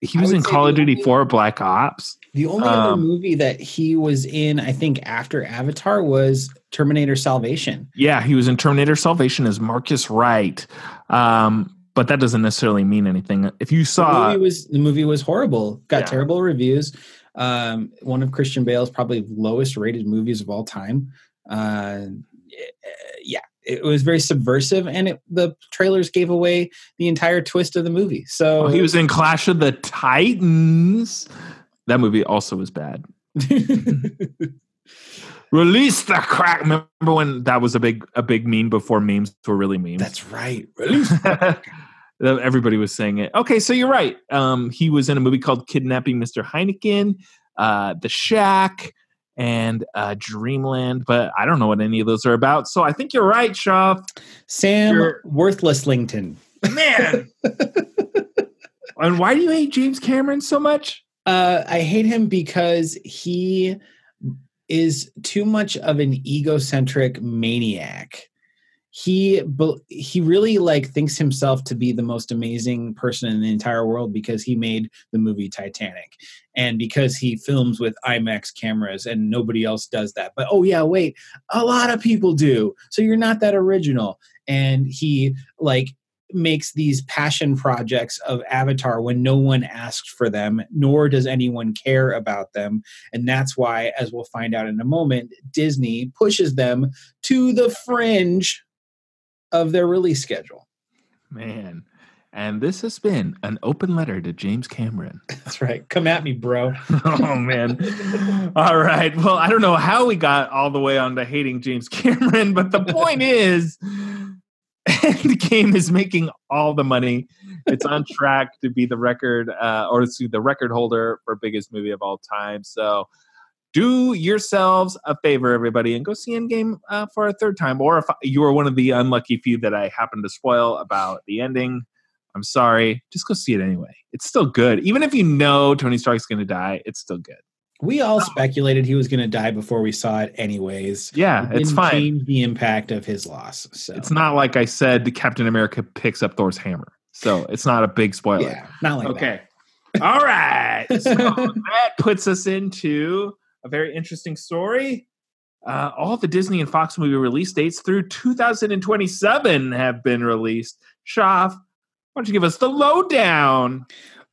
He was in Call of Duty only- 4 Black Ops. The only other Um, movie that he was in, I think, after Avatar was Terminator Salvation. Yeah, he was in Terminator Salvation as Marcus Wright. Um, but that doesn't necessarily mean anything. If you The saw movie was the movie was horrible. Got Yeah. terrible reviews. Um, one of Christian Bale's probably lowest rated movies of all time. Uh, yeah, it was very subversive, and it, the trailers gave away the entire twist of the movie. So Oh, he was in Clash of the Titans. That movie also was bad. Release the crack. Remember when that was a big a big meme before memes were really memes? That's right. Release. Everybody was saying it. Okay, so you're right. Um, he was in a movie called Kidnapping Mr. Heineken, uh, The Shack, and uh, Dreamland, but I don't know what any of those are about. So I think you're right, Shoff. Sam You're- Worthless Lington. Man. and why do you hate James Cameron so much? Uh, I hate him because he is too much of an egocentric maniac. He he really like thinks himself to be the most amazing person in the entire world because he made the movie Titanic and because he films with IMAX cameras and nobody else does that. But oh yeah, wait, a lot of people do. So you're not that original. And he like makes these passion projects of Avatar when no one asked for them, nor does anyone care about them. And that's why, as we'll find out in a moment, Disney pushes them to the fringe of their release schedule. Man. And this has been an open letter to James Cameron. That's right. Come at me, bro. oh man. All right. Well, I don't know how we got all the way on to hating James Cameron, but the point is Endgame is making all the money. It's on track to be the record uh, or to the record holder for biggest movie of all time. So do yourselves a favor, everybody, and go see Endgame uh, for a third time. Or if you are one of the unlucky few that I happen to spoil about the ending, I'm sorry. Just go see it anyway. It's still good. Even if you know Tony Stark's going to die, it's still good. We all speculated he was going to die before we saw it, anyways. Yeah, It it's didn't fine. Change the impact of his loss. So It's not like I said Captain America picks up Thor's hammer. So it's not a big spoiler. yeah, not like that. okay. All right. So that puts us into a very interesting story. Uh, all the Disney and Fox movie release dates through 2027 have been released. Shoff, why don't you give us the lowdown?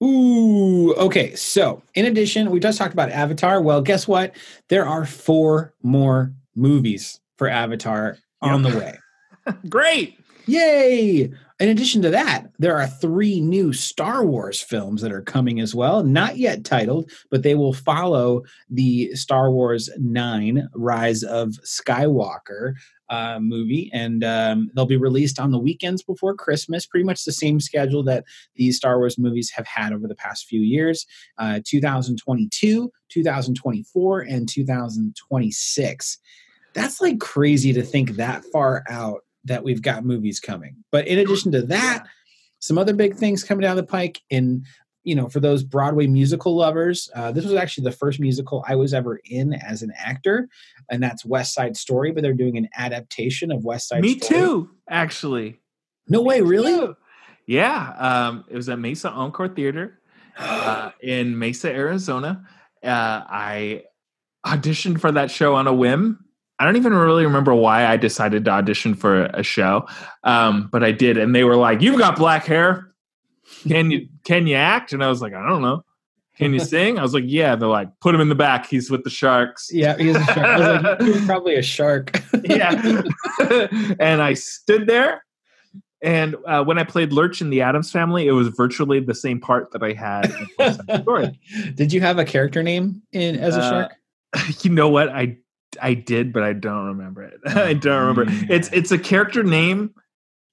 Ooh, okay. So, in addition, we just talked about Avatar. Well, guess what? There are four more movies for Avatar on the way. Great. Yay! In addition to that, there are three new Star Wars films that are coming as well, not yet titled, but they will follow the Star Wars 9 Rise of Skywalker uh, movie, and um, they'll be released on the weekends before Christmas, pretty much the same schedule that these Star Wars movies have had over the past few years uh, 2022, 2024, and 2026. That's like crazy to think that far out that we've got movies coming. But in addition to that, some other big things coming down the pike. In you know, for those Broadway musical lovers, uh, this was actually the first musical I was ever in as an actor, and that's West Side Story. But they're doing an adaptation of West Side. Story. Me Story. too, actually. No way, really? Yeah. Um, it was at Mesa Encore Theater. uh, in Mesa, Arizona. Uh, I auditioned for that show on a whim. I don't even really remember why I decided to audition for a show, um, but I did, and they were like, "You've got black hair. Can you can you act?" And I was like, "I don't know. Can you sing?" I was like, "Yeah." They're like, "Put him in the back. He's with the Sharks." yeah, he's a shark. I was like, he was probably a shark. yeah. and I stood there. And uh, when I played Lurch in the Addams Family, it was virtually the same part that I had in Story. Did you have a character name in as a Uh, shark? you know what i i did but i don't remember it. I don't remember. It's it's a character name.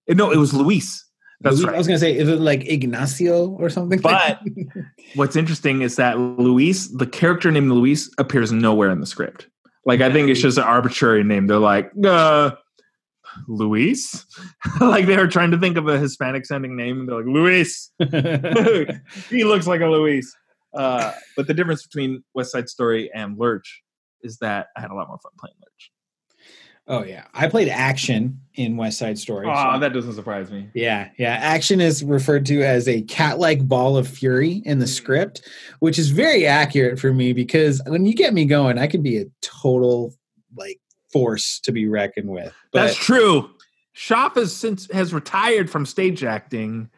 No it was luis. That's Luis- I was gonna say, is it like Ignacio or something? But- what's interesting is that luis the character named luis appears nowhere in the script. Like i think it's just an arbitrary name. They're like uh luis? Like they were trying to think of a hispanic sounding name and they're like luis. He looks like a luis. Uh, but the difference between west side story and lurch is that i had a lot more fun playing lurch oh yeah, I played action in West Side Story. Oh, so- that doesn't surprise me. Yeah, yeah. Action is referred to as a cat-like ball of fury in the hmm. script, which is very accurate for me because when you get me going, I can be a total like force to be reckoned with. But That's true. Shoff has since has retired from stage acting.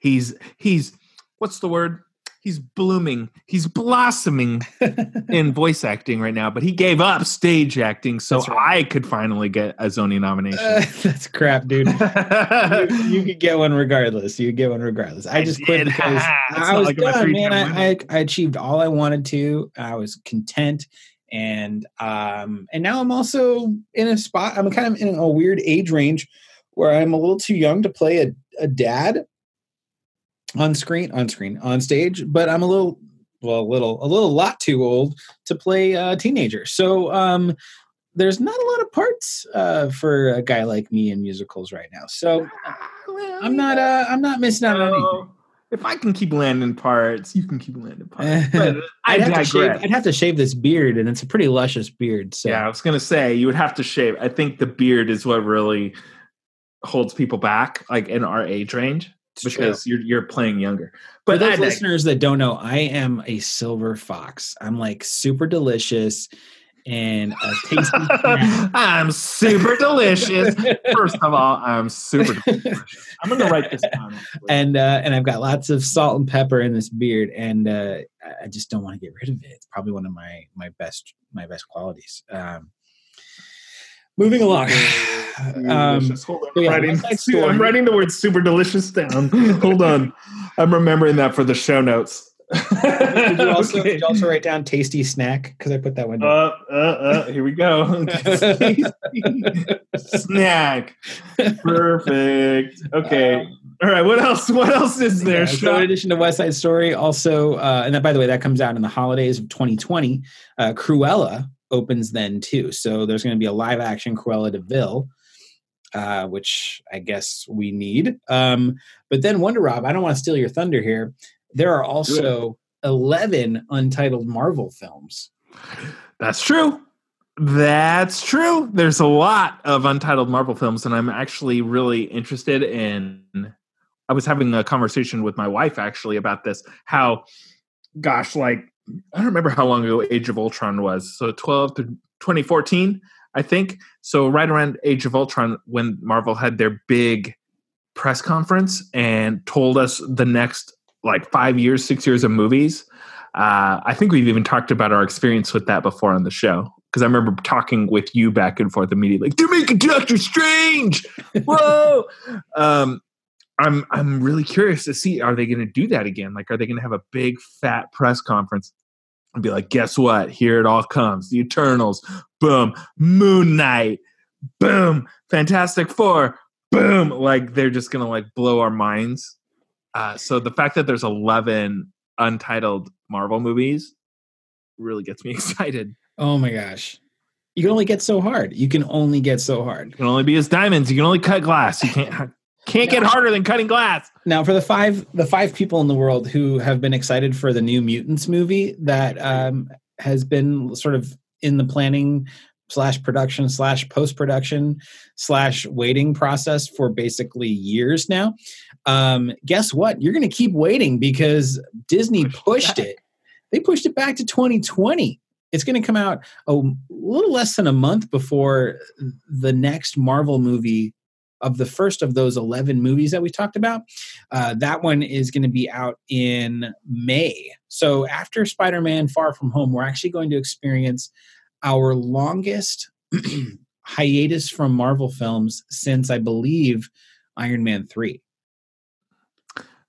He's he's what's the word? He's blooming, he's blossoming in voice acting right now. But he gave up stage acting, so right. I could finally get a Zoni nomination. Uh, that's crap, dude. you, you could get one regardless. You could get one regardless. I I just quit because I was like done, man. I, I, I achieved all I wanted to. I was content, and um, and now I'm also in a spot. I'm kind of in a weird age range where I'm a little too young to play a, a dad on screen, on screen, on stage, but I'm a little, well, a little, a little lot too old to play a teenager. So um, there's not a lot of parts uh, for a guy like me in musicals right now. So I'm not, uh, I'm not missing out on anything. If I can keep landing parts, you can keep landing parts. But I'd have to shave. I'd have to shave this beard, and it's a pretty luscious beard. So Yeah, I was gonna say you would have to shave. I think the beard is what really holds people back, like in our age range. Because you're you're playing younger. For But those I listeners that don't know, I am a silver fox. I'm like super delicious and a tasty. I'm super delicious. First of all, I'm super delicious. I'm gonna write this down. and uh, and I've got lots of salt and pepper in this beard, and uh, I- I just don't want to get rid of it. It's probably one of my my best my best qualities. Um, moving along. um, Hold on, yeah, I'm, writing, West Side Story. I'm writing the word super delicious down. Hold on. I'm remembering that for the show notes. did, you also, Okay. did you also write down tasty snack? Because I put that one down. Uh, uh, uh, here we go. Snack. Perfect. Okay. All right. What else? What else is there? Yeah, so in addition to West Side Story, also, uh, and that, by the way, that comes out in the holidays of 2020. Uh, Cruella opens then too. So there's going to be a live action Cruella de Vil, uh, which I guess we need. Um, but then Wonder Rob, I don't want to steal your thunder here. There are also 11 untitled Marvel films. That's true. That's true. There's a lot of untitled Marvel films, and I'm actually really interested in. I was having a conversation with my wife actually about this. How, gosh, like I don't remember how long ago Age of Ultron was. So 12 to 2014, I think. So right around Age of Ultron, when Marvel had their big press conference and told us the next like five years, six years of movies. Uh, I think we've even talked about our experience with that before on the show. Because I remember talking with you back and forth immediately, like they're making Doctor Strange. Whoa! um, I'm I'm really curious to see are they going to do that again? Like, are they going to have a big fat press conference and be like, guess what? Here it all comes: the Eternals, boom, Moon Knight, boom, Fantastic Four, boom. Like they're just going to like blow our minds. Uh, so the fact that there's 11 untitled Marvel movies really gets me excited. Oh my gosh. You can only get so hard. You can only get so hard. You can only be as diamonds. You can only cut glass. You can't can't get harder than cutting glass. Now, for the five the five people in the world who have been excited for the new Mutants movie that um, has been sort of in the planning slash production slash post production slash waiting process for basically years now. Um, guess what? You're going to keep waiting because Disney Pushed pushed it. They pushed it back to 2020. It's going to come out a little less than a month before the next Marvel movie of the first of those 11 movies that we talked about. Uh, that one is going to be out in May. So after Spider Man Far From Home, we're actually going to experience our longest hiatus from Marvel films since I believe Iron Man 3.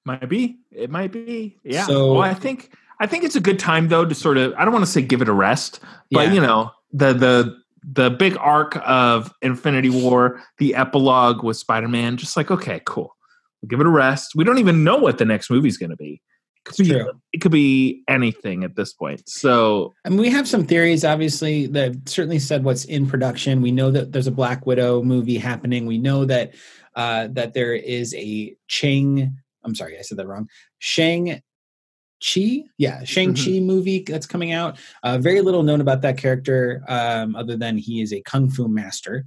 Might be. It might be. Yeah. So- well, I think I think it's a good time though to sort of I don't want to say give it a rest, but Yeah. you know, the the the big arc of Infinity War, the epilogue with Spider-Man, just like, okay, cool. We'll give it a rest. We don't even know what the next movie's gonna be. It could be it could be anything at this point. So I mean, we have some theories, obviously, that certainly said what's in production. We know that there's a Black Widow movie happening. We know that uh, that there is a Chang. I'm sorry, I said that wrong. Shang Chi, yeah, Shang Chi movie that's coming out. Uh, very little known about that character, um, other than he is a kung fu master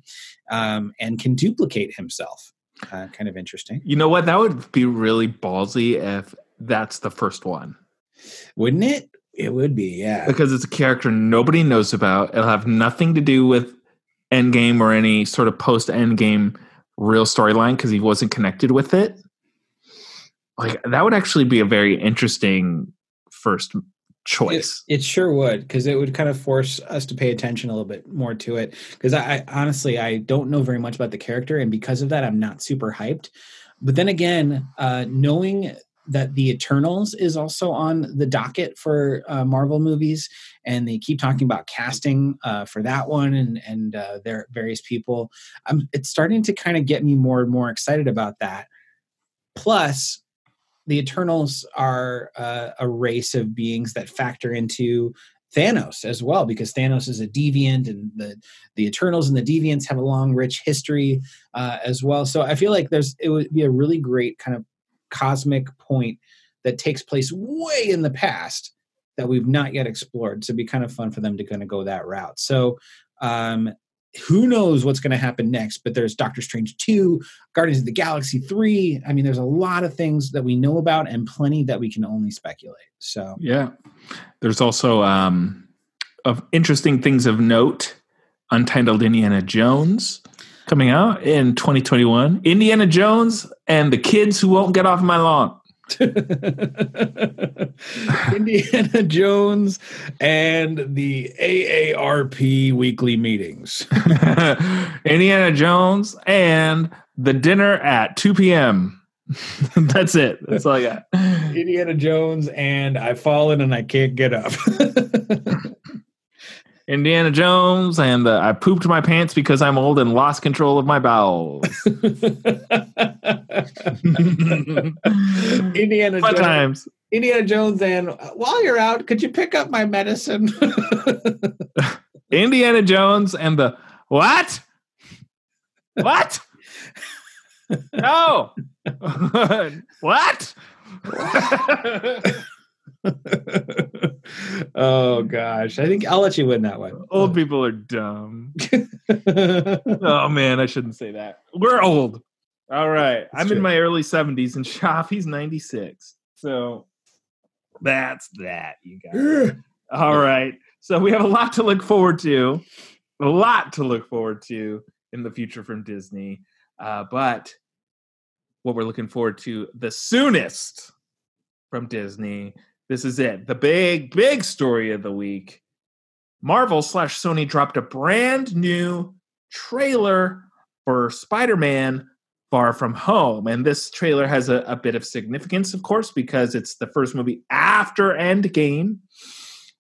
um, and can duplicate himself. Uh, kind of interesting, you know what? That would be really ballsy if that's the first one. wouldn't it? It would be, yeah. because it's a character nobody knows about. It'll have nothing to do with Endgame or any sort of post Endgame real storyline because he wasn't connected with it. Like that would actually be a very interesting first choice. It, it sure would, because it would kind of force us to pay attention a little bit more to it. Because I, I honestly I don't know very much about the character, and because of that, I'm not super hyped. But then again, uh, knowing that the Eternals is also on the docket for uh, Marvel movies, and they keep talking about casting uh, for that one and and uh, their various people. It's starting to kind of get me more and more excited about that. Plus, the Eternals are uh, a race of beings that factor into Thanos as well, because Thanos is a deviant, and the the Eternals and the Deviants have a long, rich history uh, as well. So I feel like there's it would be a really great kind of cosmic point that takes place way in the past that we've not yet explored. So it'd be kind of fun for them to kind of go that route. So um, who knows what's going to happen next? But there's Doctor Strange 2, Guardians of the Galaxy 3. I mean, there's a lot of things that we know about and plenty that we can only speculate. So, yeah. There's also um, of interesting things of note Untitled Indiana Jones coming out in 2021. Indiana Jones and the kids who won't get off my lawn. Indiana Jones and the AARP weekly meetings. Indiana Jones and the dinner at 2 p.m. That's it. That's all I got. Indiana Jones and I've fallen and I can't get up. Indiana Jones and the, I pooped my pants because I'm old and lost control of my bowels. Indiana Fun Jones. times. Indiana Jones and uh, while you're out, could you pick up my medicine? Indiana Jones and the what? What? No. what? oh gosh, I think I'll let you win that one. old people are dumb. Oh man, I shouldn't say that. We're old. All right. I'm true. in my early 70s and he's 96. So that's that, you guys. All right. So we have a lot to look forward to. A lot to look forward to in the future from Disney. Uh, but what we're looking forward to the soonest from Disney. This is it. The big, big story of the week. Marvel slash Sony dropped a brand new trailer for Spider Man Far From Home. And this trailer has a, a bit of significance, of course, because it's the first movie after Endgame.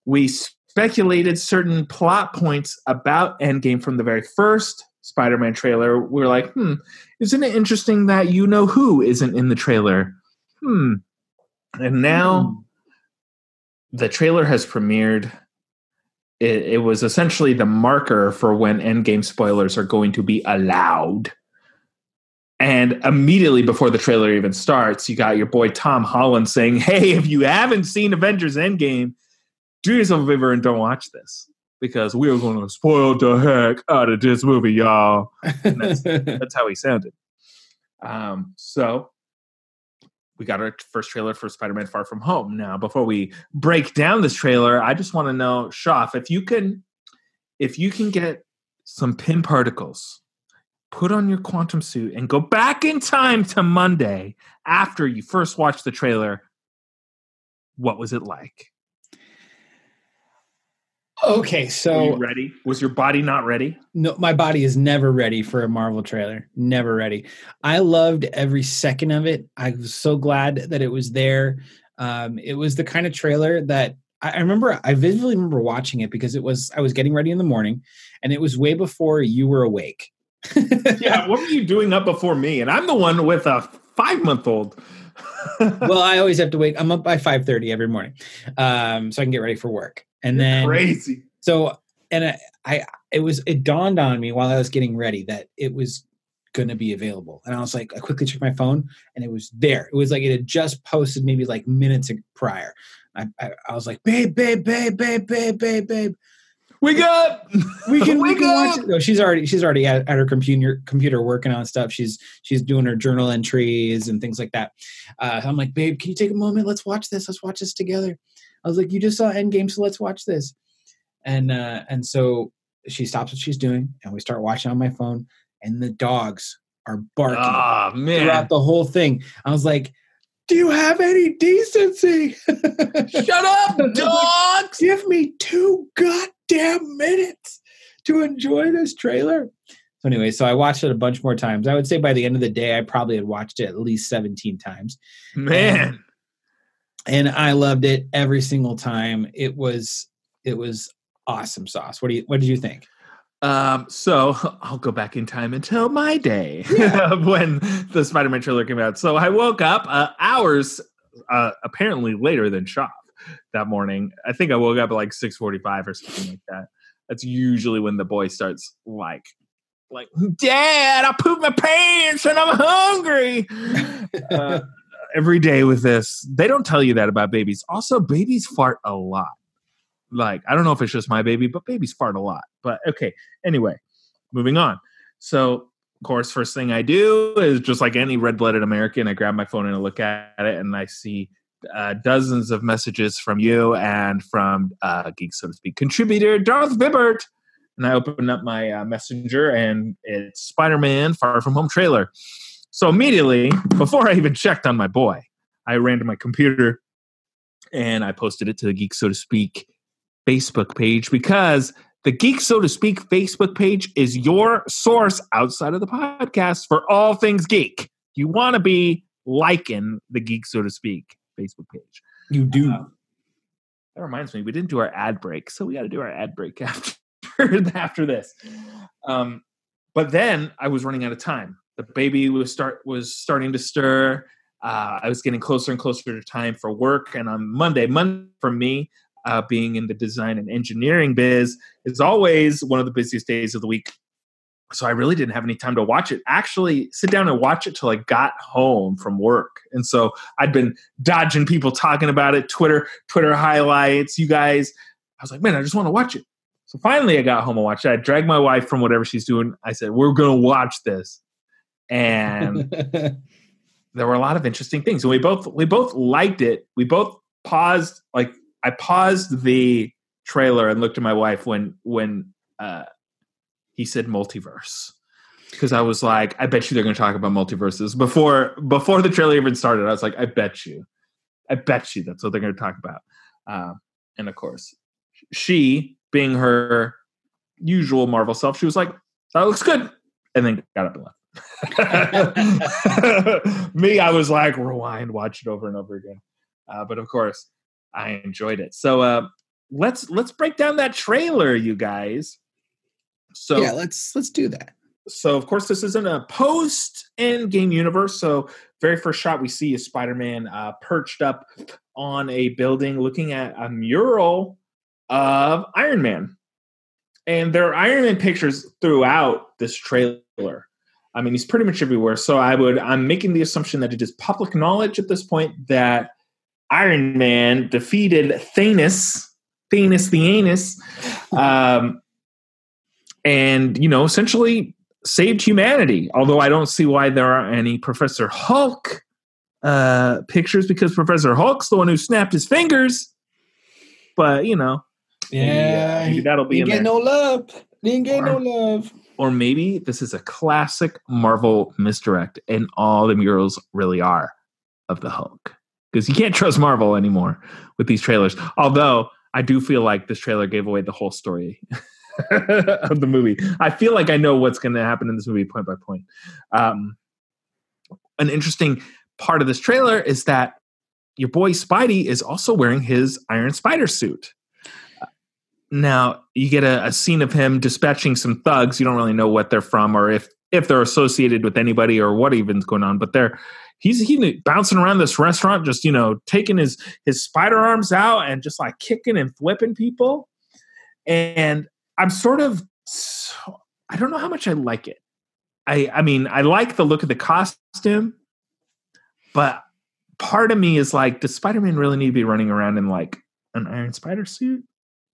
We speculated certain plot points about Endgame from the very first Spider Man trailer. We were like, hmm, isn't it interesting that you know who isn't in the trailer? Hmm. And now the trailer has premiered. It, it was essentially the marker for when Endgame spoilers are going to be allowed. And immediately before the trailer even starts, you got your boy Tom Holland saying, Hey, if you haven't seen Avengers Endgame, do yourself a favor and don't watch this because we're going to spoil the heck out of this movie, y'all. And that's, that's how he sounded. Um, so we got our first trailer for Spider-Man Far From Home. Now, before we break down this trailer, I just want to know, Shoff, if you can, if you can get some Pym particles, put on your quantum suit, and go back in time to Monday after you first watched the trailer, what was it like? Okay, so ready? Was your body not ready? no, my body is never ready for a Marvel trailer. Never ready. I loved every second of it. I was so glad that it was there. Um, it was the kind of trailer that I, I remember. I vividly remember watching it because it was I was getting ready in the morning, and it was way before you were awake. yeah, what were you doing up before me? And I'm the one with a five month old. well, I always have to wake. I'm up by five thirty every morning, um, so I can get ready for work. And then crazy. so and I, I it was it dawned on me while I was getting ready that it was going to be available and I was like I quickly checked my phone and it was there it was like it had just posted maybe like minutes prior I, I, I was like babe babe babe babe babe babe babe Wake up! we can we Wake can watch up! it. No, she's already she's already at, at her computer computer working on stuff. She's she's doing her journal entries and things like that. Uh, I'm like, babe, can you take a moment? Let's watch this. Let's watch this together. I was like, you just saw Endgame, so let's watch this. And uh, and so she stops what she's doing, and we start watching on my phone, and the dogs are barking Oh throughout the whole thing. I was like, Do you have any decency? Shut up, dogs! Give me two goddamn minutes to enjoy this trailer. So anyway, so I watched it a bunch more times. I would say by the end of the day, I probably had watched it at least 17 times. Man, And I loved it every single time. It was it was awesome sauce. What do you what did you think? Um, so I'll go back in time until my day when the Spider-Man trailer came out. So I woke up uh, hours, uh, apparently later than Shoff that morning. I think I woke up at like six forty-five or something like that. That's usually when the boy starts like, like, Dad, I pooped my pants and I'm hungry. uh, every day with this, they don't tell you that about babies. Also, babies fart a lot like I don't know if it's just my baby, but babies fart a lot. But okay, anyway, moving on. So, of course, first thing I do is just like any red-blooded American, I grab my phone and I look at it, and I see uh, dozens of messages from you and from uh, Geek, so to speak, contributor Darth Bibbert. And I open up my uh, messenger, and it's Spider-Man: Far From Home trailer. So immediately, before I even checked on my boy, I ran to my computer and I posted it to the Geek, so to speak, Facebook page because the Geek So to Speak Facebook page is your source outside of the podcast for all things geek. You want to be liking the Geek So to Speak Facebook page. You do. Uh, that reminds me, we didn't do our ad break, so we got to do our ad break after after this. Um, but then I was running out of time. The baby was start was starting to stir. Uh, I was getting closer and closer to time for work, and on Monday, Monday for me, uh, being in the design and engineering biz is always one of the busiest days of the week. So I really didn't have any time to watch it. Actually, sit down and watch it till I got home from work. And so I'd been dodging people talking about it, Twitter, Twitter highlights, you guys. I was like, man, I just want to watch it. So finally, I got home and watched it. I dragged my wife from whatever she's doing. I said, we're going to watch this. And there were a lot of interesting things. And we both we both liked it. We both paused like I paused the trailer and looked at my wife when when uh, he said multiverse because I was like, I bet you they're going to talk about multiverses before before the trailer even started. I was like, I bet you, I bet you that's what they're going to talk about. Uh, and of course, she, being her usual Marvel self, she was like, "That looks good," and then got up and left. Me, I was like, rewind, watch it over and over again. Uh, but of course, I enjoyed it. So uh, let's let's break down that trailer, you guys. So yeah, let's let's do that. so of course this isn't a post end game universe. So very first shot we see is Spider Man uh, perched up on a building, looking at a mural of Iron Man, and there are Iron Man pictures throughout this trailer. I mean, he's pretty much everywhere. So I would I'm making the assumption that it is public knowledge at this point that Iron Man defeated Thanos, Thanos the anus, um, and you know, essentially saved humanity. Although I don't see why there aren't any Professor Hulk uh, pictures because Professor Hulk's the one who snapped his fingers. But you know, maybe, uh, Yeah, maybe that'll be in didn't get there. no love. Didn't get no love. Or maybe this is a classic Marvel misdirect, and all the murals really are of the Hulk. Because you can't trust Marvel anymore with these trailers. Although I do feel like this trailer gave away the whole story of the movie. I feel like I know what's going to happen in this movie point by point. Um, an interesting part of this trailer is that your boy Spidey is also wearing his Iron Spider suit. Now you get a, a scene of him dispatching some thugs. You don't really know what they're from or if if they're associated with anybody or what even's going on. But they're he's he bouncing around this restaurant, just you know taking his his spider arms out and just like kicking and flipping people. And I'm sort of I don't know how much I like it. I I mean I like the look of the costume, but part of me is like, does Spider Man really need to be running around in like an Iron Spider suit?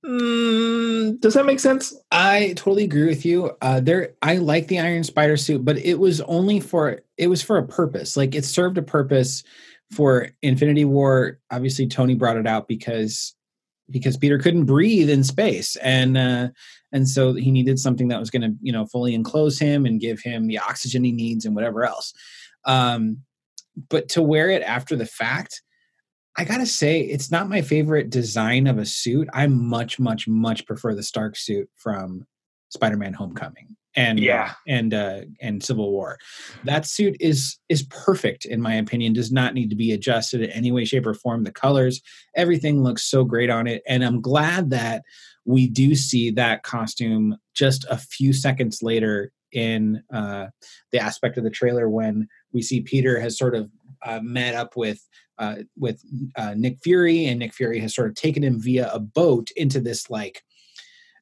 Mm, does that make sense? I totally agree with you. Uh, there, I like the Iron Spider suit, but it was only for it was for a purpose. Like it served a purpose for Infinity War. Obviously, Tony brought it out because because Peter couldn't breathe in space, and uh, and so he needed something that was going to you know fully enclose him and give him the oxygen he needs and whatever else. Um, but to wear it after the fact, I gotta say, it's not my favorite design of a suit. I much, much, much prefer the Stark suit from Spider-Man: Homecoming and Yeah. and uh, and Civil War. That suit is is perfect in my opinion. Does not need to be adjusted in any way, shape, or form. The colors, everything looks so great on it, and I'm glad that we do see that costume just a few seconds later in uh, the aspect of the trailer when we see Peter has sort of uh, met up with uh, with uh, Nick Fury, and Nick Fury has sort of taken him via a boat into this like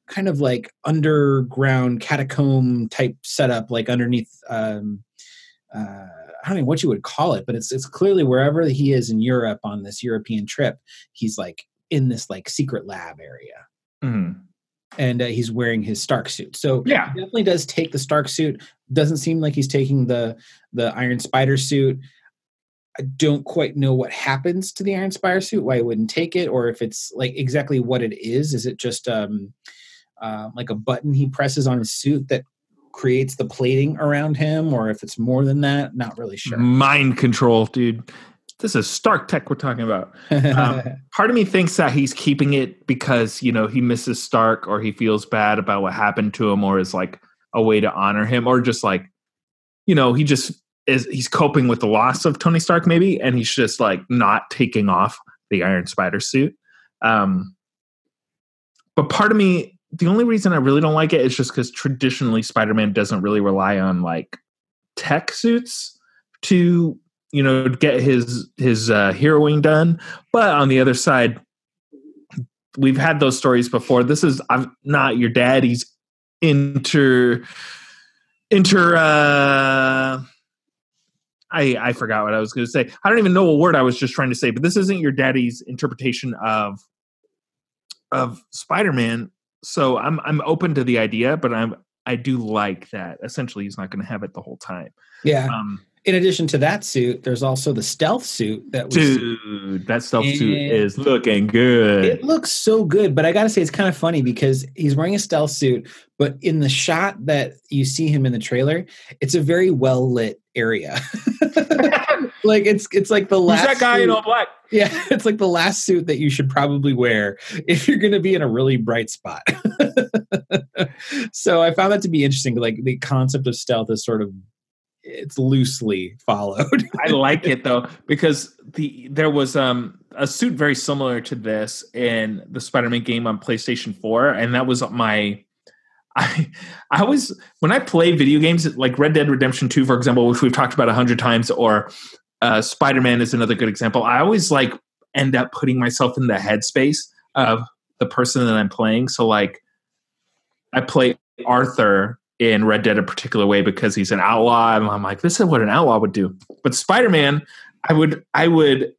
kind of like underground catacomb type setup, like underneath. Um, uh, I don't know what you would call it, but it's it's clearly wherever he is in Europe on this European trip, he's like in this like secret lab area, Mhm. and uh, he's wearing his Stark suit. So Yeah. he definitely does take the Stark suit. Doesn't seem like he's taking the the Iron Spider suit. I don't quite know what happens to the Iron Spider suit. Why he wouldn't take it, or if it's like exactly what it is. Is it just um, uh, like a button he presses on his suit that creates the plating around him, or if it's more than that? Not really sure. Mind control, dude. This is Stark Tech we're talking about. Um, part of me thinks that he's keeping it because you know he misses Stark or he feels bad about what happened to him or is like a way to honor him or just like you know he just is he's coping with the loss of Tony Stark maybe and he's just like not taking off the Iron Spider suit. Um but part of me the only reason I really don't like it is just cuz traditionally Spider-Man doesn't really rely on like tech suits to you know get his his uh heroing done but on the other side, we've had those stories before. This is I'm not your daddy's inter inter uh I I forgot what I was going to say. I don't even know what word I was just trying to say, but this isn't your daddy's interpretation of of Spider-Man. So I'm I'm open to the idea, but I'm I do like that. Essentially, he's not going to have it the whole time. yeah. Um, In addition to that suit, there's also the stealth suit that see. dude, that stealth suit is looking good. It looks so good, but I gotta say it's kind of funny because he's wearing a stealth suit, but in the shot that you see him in the trailer, it's a very well lit area. like it's it's like the Who's last that guy in all black? Yeah, it's like the last suit that you should probably wear if you're going to be in a really bright spot. so I found that to be interesting. Like the concept of stealth is sort of it's loosely followed. I like it though because the there was um a suit very similar to this in the Spider-Man game on PlayStation 4 and that was my I I always when I play video games like Red Dead Redemption 2 for example which we've talked about a hundred times or uh, Spider-Man is another good example I always like end up putting myself in the headspace of the person that I'm playing so like I play Arthur in Red Dead a particular way because he's an outlaw, and I'm like, this is what an outlaw would do. But Spider Man, I would, I would,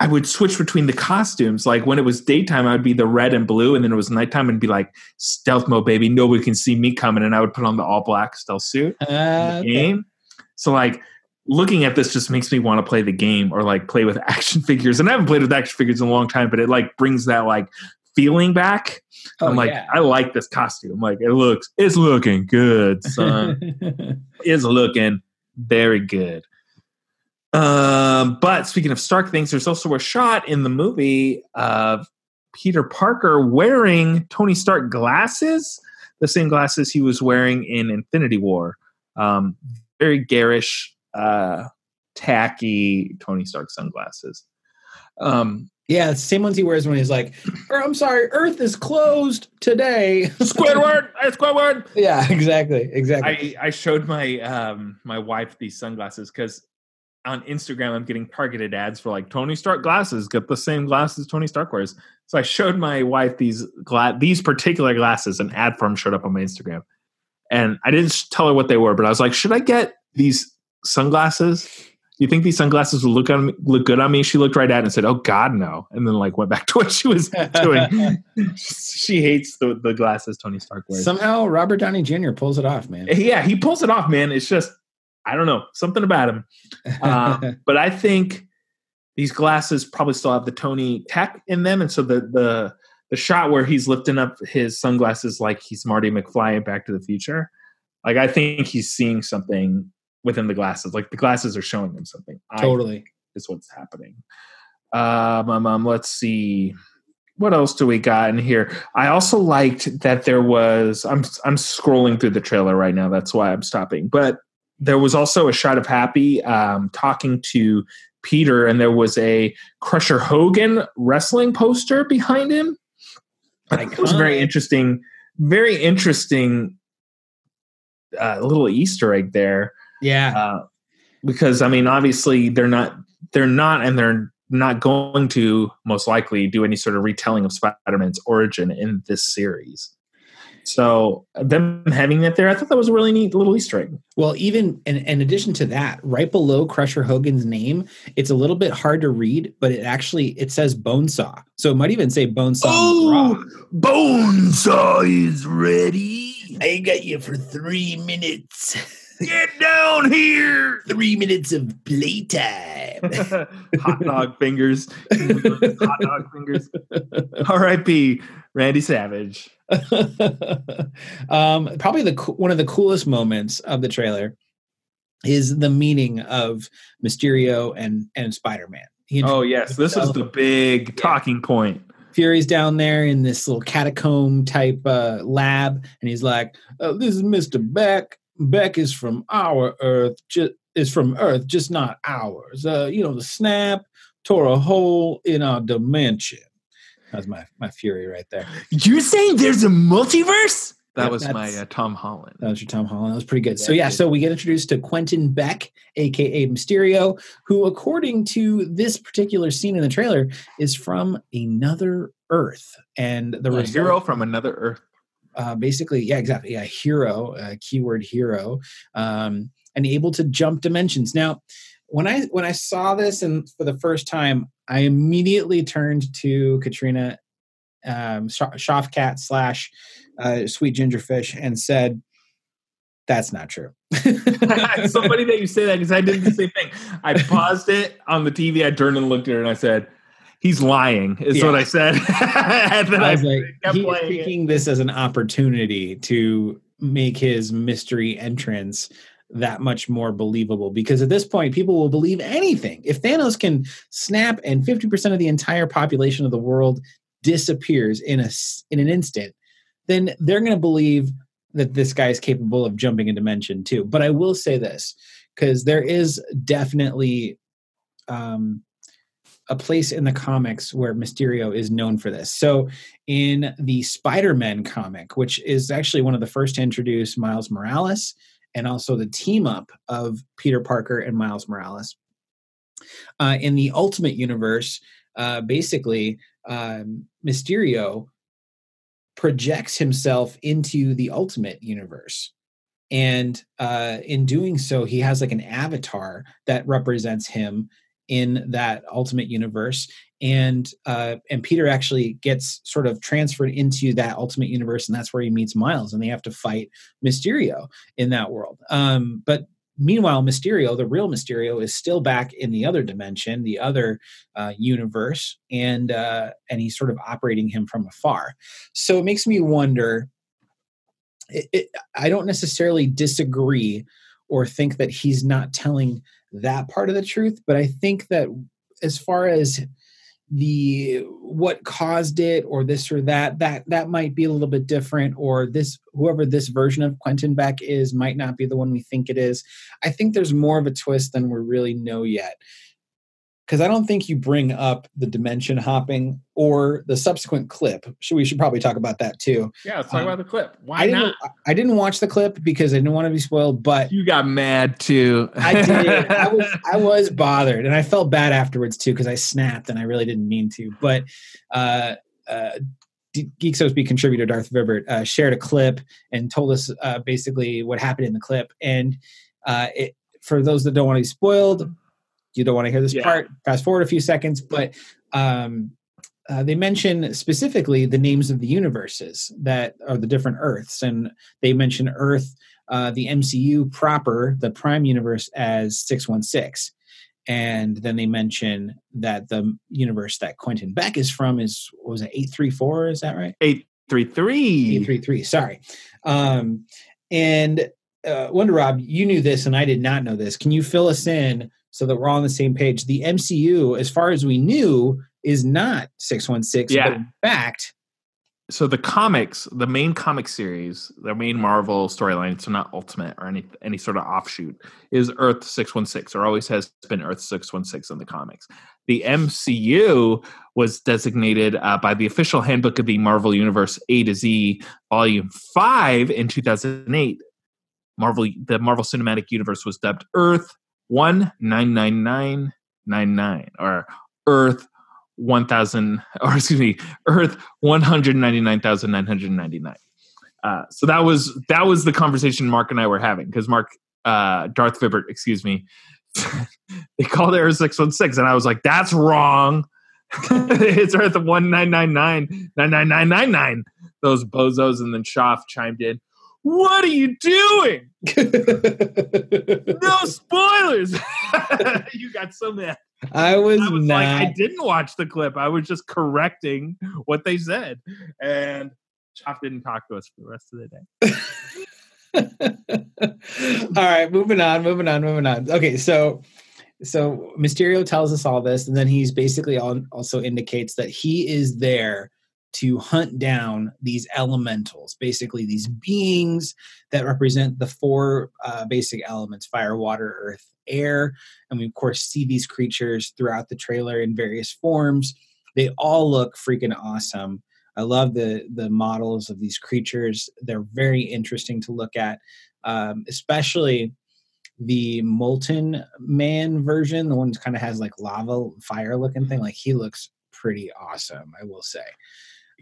I would switch between the costumes. Like when it was daytime, I would be the red and blue, and then it was nighttime and be like stealth mode, baby. Nobody can see me coming, and I would put on the all black stealth suit in Uh, the game. So like looking at this just makes me want to play the game or like play with action figures. And I haven't played with action figures in a long time, but it like brings that like feeling back. oh, I'm like, yeah. I like this costume. Like, it looks, it's looking good, son. it's looking very good. Um, but speaking of Stark things, there's also a shot in the movie of Peter Parker wearing Tony Stark glasses, the same glasses he was wearing in Infinity War. Um, very garish, uh, tacky Tony Stark sunglasses. Um, yeah, same ones he wears when he's like, "Er, I'm sorry, Earth is closed today. Squidward, Squidward. yeah, exactly, exactly. I, I showed my um my wife these sunglasses because on Instagram I'm getting targeted ads for like Tony Stark glasses. Get the same glasses Tony Stark wears. So I showed my wife these gla- these particular glasses. An ad for them showed up on my Instagram, and I didn't tell her what they were, but I was like, should I get these sunglasses? You think these sunglasses will look on me, look good on me? She looked right at it and said, "Oh God, no!" And then like went back to what she was doing. she hates the, the glasses Tony Stark wears. Somehow Robert Downey Jr. pulls it off, man. yeah, he pulls it off, man. It's just I don't know something about him. Um, but I think these glasses probably still have the Tony tech in them, and so the the the shot where he's lifting up his sunglasses like he's Marty McFly in Back to the Future, like I think he's seeing something within the glasses. Like the glasses are showing him something. Totally. is what's happening. Um, um, um, let's see. What else do we got in here? I also liked that there was. I'm I'm scrolling through the trailer right now. That's why I'm stopping. But there was also a shot of Happy um, talking to Peter, and there was a Crusher Hogan wrestling poster behind him. It was very interesting. Very interesting. Uh, little Easter egg there Yeah. uh, because I mean, obviously they're not they're not and they're not going to most likely do any sort of retelling of Spider-Man's origin in this series. So them having that there, I thought that was a really neat little Easter egg. Well, even in, in addition to that, right below Crusher Hogan's name, it's a little bit hard to read, but it actually it says Bonesaw. So it might even say Bonesaw. Oh! McGraw. Bonesaw is ready. I got you for three minutes. Get down here. three minutes of playtime. Hot dog fingers. Hot dog fingers. R.I.P. Randy Savage. um, probably the one of the coolest moments of the trailer is the meeting of Mysterio and and Spider Man. Oh yes, this is the big talking point. Fury's down there in this little catacomb type uh, lab, and he's like, oh, "This is Mister Beck. Beck is from our Earth, just is from Earth, just not ours. Uh, you know, the snap tore a hole in our dimension." That's my my Fury right there. You're saying there's a multiverse? That Yep, was my uh, Tom Holland. That was your Tom Holland. That was pretty good. So Yeah, yeah, so we get introduced to Quentin Beck, aka Mysterio, who, according to this particular scene in the trailer, is from another Earth, and the a result- hero from another Earth. uh, basically, yeah, exactly, yeah, hero, uh, keyword hero, um, and able to jump dimensions. Now, when I when I saw this and for the first time, I immediately turned to Katrina um, Shofcat slash uh, Sweet Gingerfish and said, "That's not true." it's so funny that you say that because I did the same thing. I paused it on the TV. I turned and looked at her and I said, "He's lying," is Yeah. what I said. and then I I, like, he's it. taking this as an opportunity to make his mystery entrance that much more believable. Because at this point people will believe anything. If thanos can snap and 50% of the entire population of the world disappears in a in an instant then they're going to believe that this guy is capable of jumping a dimension too. But i will say this because there is definitely um a place in the comics where Mysterio is known for this. So, in the Spider Man comic, which is actually one of the first to introduce Miles Morales and also the team up of Peter Parker and Miles Morales, uh, in the Ultimate Universe, uh, basically, um, Mysterio projects himself into the Ultimate Universe. And uh, in doing so, he has like an avatar that represents him in that ultimate universe and uh and peter actually gets sort of transferred into that ultimate universe and that's where he meets miles and they have to fight mysterio in that world. Um but meanwhile mysterio the real mysterio is still back in the other dimension the other uh, universe and uh and he's sort of operating him from afar. So it makes me wonder it, it, i don't necessarily disagree or think that he's not telling that part of the truth but i think that as far as the what caused it or this or that that that might be a little bit different or this whoever this version of quentin beck is might not be the one we think it is. I think there's more of a twist than we really know yet because i don't think you bring up the dimension hopping or the subsequent clip should we should probably talk about that too Yeah, let's talk Um, about the clip. i Why didn't not? i didn't watch the clip because i didn't want to be spoiled but You got mad too. I did. I was I was bothered, and I felt bad afterwards too because I snapped, and I really didn't mean to. But uh, uh, D- Geek So Speak contributor Darth Vibert uh, shared a clip and told us uh, basically what happened in the clip. And uh, it, for those that don't want to be spoiled, you don't want to hear this Yeah. part. Fast forward a few seconds, but um, uh, they mention specifically the names of the universes that are the different Earths, and they mention Earth uh, the MCU proper, the Prime Universe, as 616. And then they mention that the universe that Quentin Beck is from is, what was it, 834? Is that right? Eight three three. 833, sorry. Um, and uh, Wonder Rob, you knew this and I did not know this. Can you fill us in so that we're all on the same page? The MCU, as far as we knew, is not 616, Yeah. but in fact, so the comics, the main comic series, the main Marvel storyline, so not Ultimate or any any sort of offshoot, is Earth six one six, or always has been Earth six one six in the comics. The MCU was designated uh, by the official handbook of the Marvel Universe A to Z, Volume Five in two thousand eight. Marvel, the Marvel Cinematic Universe was dubbed Earth 199999 or Earth 1000 or excuse me, Earth one hundred ninety nine thousand nine hundred ninety nine. Uh, so that was that was the conversation Mark and I were having because Mark uh, Darth Vibert, excuse me, they called Air 616 and I was like that's wrong. it's Earth one nine nine nine nine nine nine nine nine. Those bozos and then Shoff chimed in what are you doing? No spoilers. you got so mad. I was, I was not. like, I didn't watch the clip. I was just correcting what they said. And Shoff didn't talk to us for the rest of the day. all right, moving on, moving on, moving on. Okay, so so Mysterio tells us all this, and then he's basically al- also indicates that he is there to hunt down these elementals, basically these beings that represent the four uh, basic elements: fire, water, earth, air. And we of course see these creatures throughout the trailer in various forms. They all look freaking awesome. I love the the models of these creatures. They're very interesting to look at, um, especially the molten man version. The one that kind of has like lava fire looking thing. Like he looks pretty awesome. I will say.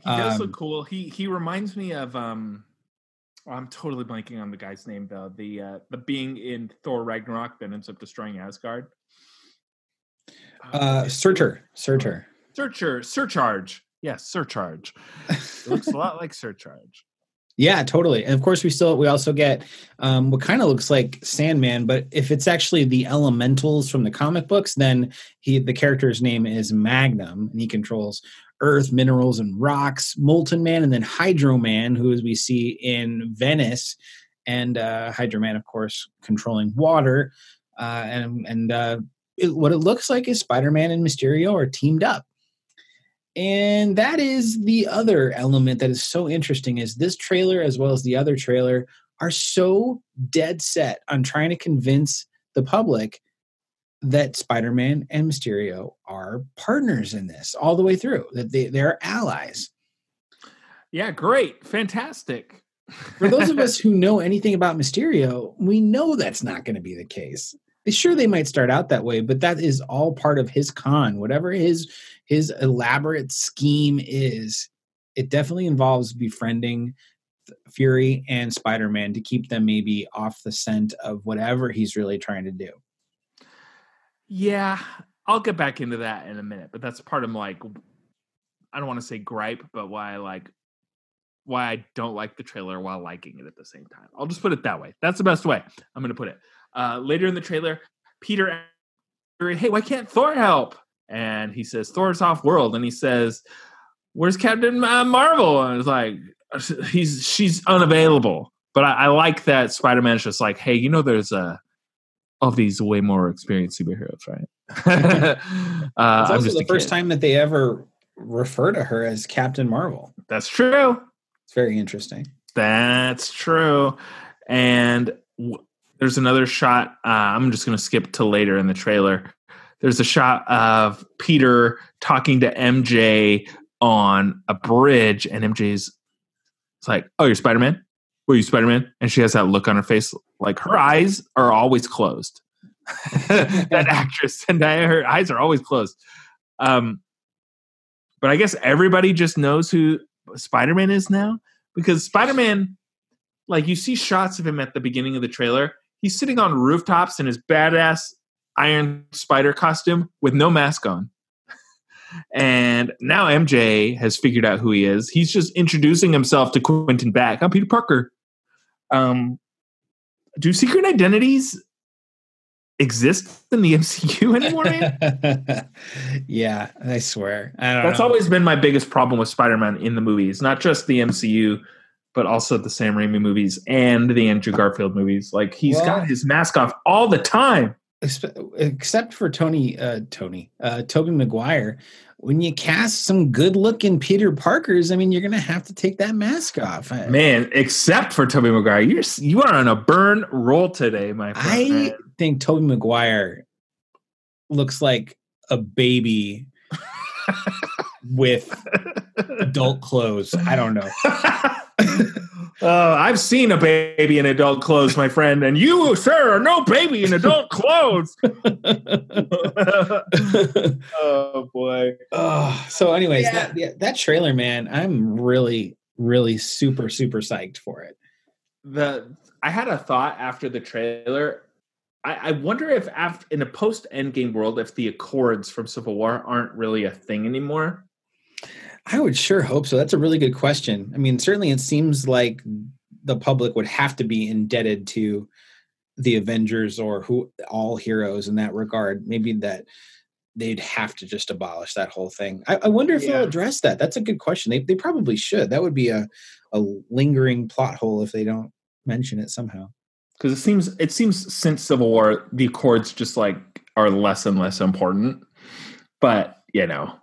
He does Um, look cool. He he reminds me of um oh, I'm totally blanking on the guy's name though. The uh the being in Thor Ragnarok that ends up destroying Asgard. Uh, Surtur, Surtur. Searcher, surcharge. Yes, surcharge. It looks a lot like surcharge. Yeah, totally. And of course, we still we also get um, what kind of looks like Sandman, but if it's actually the elementals from the comic books, then he the character's name is Magnum, and he controls earth, minerals, and rocks. Molten Man, and then Hydro Man, who as we see in Venice, and uh, Hydro Man, of course, controlling water. Uh, and and uh, it, what it looks like is Spider Man and Mysterio are teamed up. And that is the other element that is so interesting is this trailer as well as the other trailer are so dead set on trying to convince the public that Spider-Man and Mysterio are partners in this all the way through, that they, they're allies. Yeah, great. Fantastic. For those of us who know anything about Mysterio, we know that's not going to be the case. Sure, they might start out that way, but that is all part of his con. Whatever his his elaborate scheme is, it definitely involves befriending Fury and Spider Man to keep them maybe off the scent of whatever he's really trying to do. Yeah, I'll get back into that in a minute, but that's part of like I don't want to say gripe, but why I like why I don't like the trailer while liking it at the same time. I'll just put it that way. That's the best way I'm going to put it. Uh, later in the trailer, Peter, hey, why can't Thor help? And he says Thor's off world, and he says, "Where's Captain uh, Marvel?" And it's like he's she's unavailable. But I, I like that Spider Man's just like, hey, you know, there's uh, all these way more experienced superheroes, right? uh, It's also the first kid. time that they ever refer to her as Captain Marvel. That's true. It's very interesting. That's true. And w- there's another shot. Uh, I'm just going to skip to later in the trailer. There's a shot of Peter talking to MJ on a bridge, and MJ's it's like, "Oh, you're Spider Man? Were you Spider Man?" And she has that look on her face, like her eyes are always closed. that actress and her eyes are always closed. Um, but I guess everybody just knows who Spider Man is now because Spider Man, like you see shots of him at the beginning of the trailer, he's sitting on rooftops in his badass Iron Spider costume with no mask on. And now MJ has figured out who he is. He's just introducing himself to Quentin Beck. I'm Peter Parker. Um, do secret identities exist in the MCU anymore? yeah, I swear. I don't That's know. always been my biggest problem with Spider-Man in the movies, not just the MCU, but also the Sam Raimi movies and the Andrew Garfield movies. Like he's Well- got his mask off all the time. Except for Tony, uh, Tony, uh, Tobey Maguire. When you cast some good-looking Peter Parkers, I mean, you're gonna have to take that mask off. Man, except for Tobey Maguire, you're you are on a burn roll today, my friend. I think Tobey Maguire looks like a baby with adult clothes. I don't know. Uh, I've seen a baby in adult clothes, my friend, and you, sir, are no baby in adult clothes. oh boy! oh, so, anyways, Yeah. that yeah, that trailer, man, I'm really, really super, super psyched for it. The I had a thought after the trailer. I, I wonder if after in a post Endgame world, if the Accords from Civil War aren't really a thing anymore. I would sure hope so. That's a really good question. I mean, certainly it seems like the public would have to be indebted to the Avengers or who all heroes in that regard. Maybe that they'd have to just abolish that whole thing. I, I wonder if Yeah. they'll address that. That's a good question. They they probably should. That would be a a lingering plot hole if they don't mention it somehow. because it seems it seems since Civil War the Accords just like are less and less important. But you know,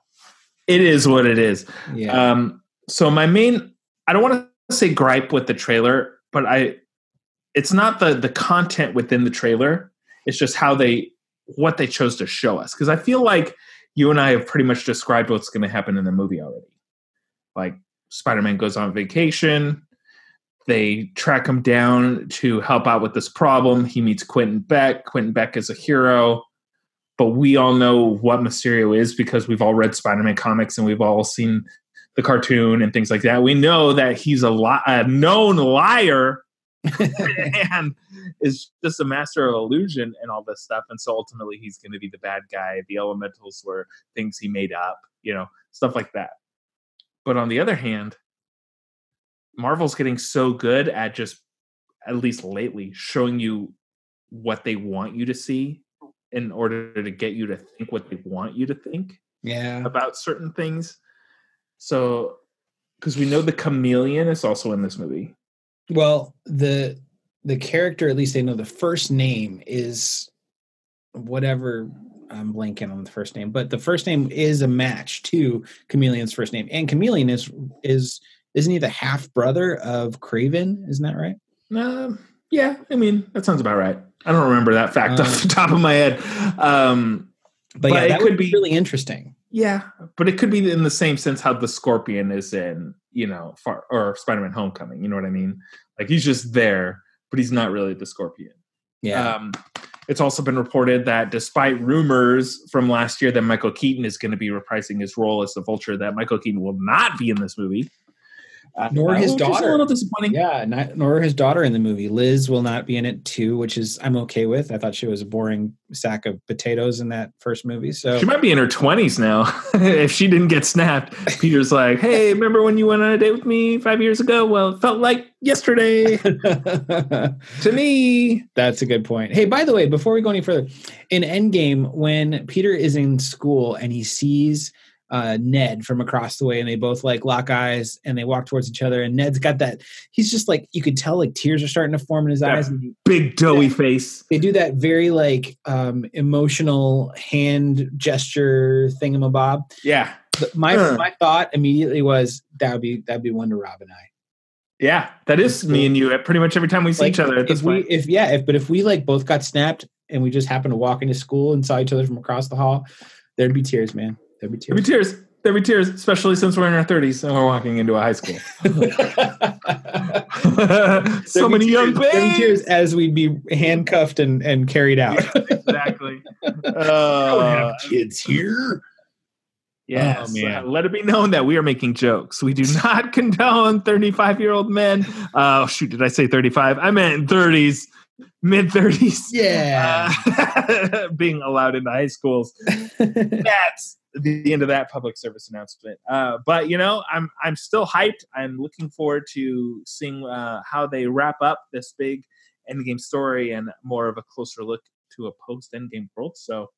it is what it is. Yeah. Um, so my main, I don't want to say gripe with the trailer, but I, it's not the the content within the trailer. It's just how they what they chose to show us. Because I feel like you and I have pretty much described what's going to happen in the movie already. Like Spider Man goes on vacation. They track him down to help out with this problem. He meets Quentin Beck. Quentin Beck is a hero but we all know what Mysterio is because we've all read Spider-Man comics and we've all seen the cartoon and things like that. We know that he's a, li- a known liar and is just a master of illusion and all this stuff. And so ultimately, he's going to be the bad guy. The elementals were things he made up, you know, stuff like that. But on the other hand, Marvel's getting so good at just, at least lately, showing you what they want you to see in order to get you to think what they want you to think yeah. about certain things. So, because we know the chameleon is also in this movie. Well, the the character, at least they know the first name is whatever. I'm blanking on the first name, but the first name is a match to Chameleon's first name, and Chameleon is is isn't he the half brother of Kraven? Isn't that right? Um, yeah, I mean that sounds about right. I don't remember that fact off the top of my head. Um, But, But yeah, it that could would be be- really interesting. yeah, but it could be in the same sense how the Scorpion is in, you know, far or Spider-Man: Homecoming. You know what I mean? Like he's just there, but he's not really the Scorpion. Yeah, Um, it's also been reported that despite rumors from last year that Michael Keaton is going to be reprising his role as the Vulture, that Michael Keaton will not be in this movie. Uh, Nor his which is daughter. A little disappointing. yeah. Not, nor his daughter in the movie. Liz will not be in it too, which is I'm okay with. I thought she was a boring sack of potatoes in that first movie. So She might be in her twenties now. if she didn't get snapped, Peter's like, "Hey, remember when you went on a date with me five years ago? Well, it felt like yesterday to me." That's a good point. Hey, by the way, before we go any further, in Endgame, when Peter is in school and he sees uh, Ned from across the way, and they both like lock eyes and they walk towards each other, and Ned's got that. He's just like you could tell, like tears are starting to form in his Yeah. eyes. Big doughy Yeah. face. they do that very like um, emotional hand gesture thingamabob. Yeah, My Uh. my thought immediately was that would be that'd be Wonder Rob and I. yeah. That is me and you. At pretty much every time we see Like, each other at this if we point. if yeah if but if we like both got snapped and we just happened to walk into school and saw each other from across the hall there'd be tears man there'd be There'd be tears tears. There'd be tears, especially since we're in our thirties and we're walking into a high school. so many young tears- there'd babes. tears as we'd be handcuffed and and carried out exactly. Uh, kids here yes. Oh. Uh, let it be known that we are making jokes. We do not condone 35 year old men. Oh, shoot. Did I say 35? I meant 30s, mid 30s. yeah Uh, being allowed into high schools. That's the end of that public service announcement. Uh, but you know, I'm I'm still hyped. I'm looking forward to seeing uh, how they wrap up this big endgame story and more of a closer look to a post endgame world. So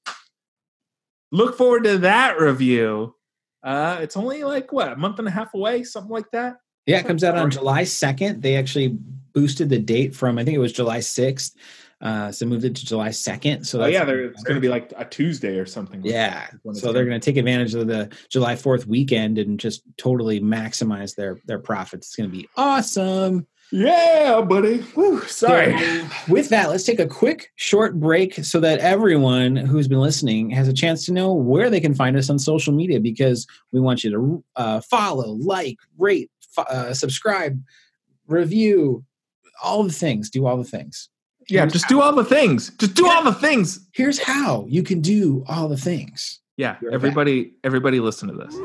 look forward to that review. Uh, it's only like what a month and a half away, something like that. Yeah, it comes out on July 2nd. They actually boosted the date from I think it was July 6th. Uh, so moved it to July 2nd. So Oh yeah, there, it's going to be like a Tuesday or something. like Yeah. that. One of So the- they're going to take advantage of the July 4th weekend and just totally maximize their their profits. It's going to be awesome. Yeah, buddy. Sorry. So, with that, let's take a quick short break so that everyone who's been listening has a chance to know where they can find us on social media because we want you to uh, follow, like, rate, uh, subscribe, review, all the things. Do all the things. Yeah, Here's just how. do all the things. Just do all the things. Here's how you can do all the things. Yeah, You're everybody, everybody, listen to this.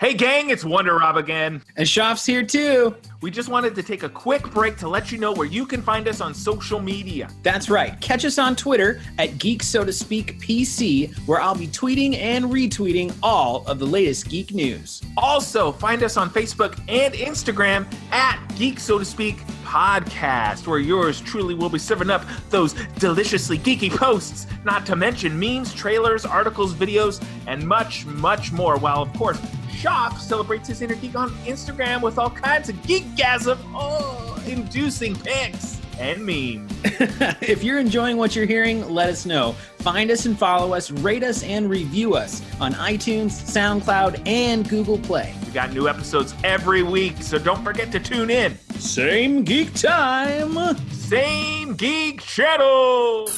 Hey, gang, it's Wonder Rob again. And Shoff's here too. We just wanted to take a quick break to let you know where you can find us on social media. That's right. Catch us on Twitter at Geek So to Speak PC, where I'll be tweeting and retweeting all of the latest geek news. Also, find us on Facebook and Instagram at Geek So to Speak Podcast, where yours truly will be serving up those deliciously geeky posts, not to mention memes, trailers, articles, videos, and much, much more. While, of course, Shoff celebrates his inner geek on Instagram with all kinds of geekgasm, oh, inducing pics and memes. if you're enjoying what you're hearing, let us know. Find us and follow us, rate us and review us on iTunes, SoundCloud, and Google Play. We got new episodes every week, so don't forget to tune in. Same geek time. Same geek channel.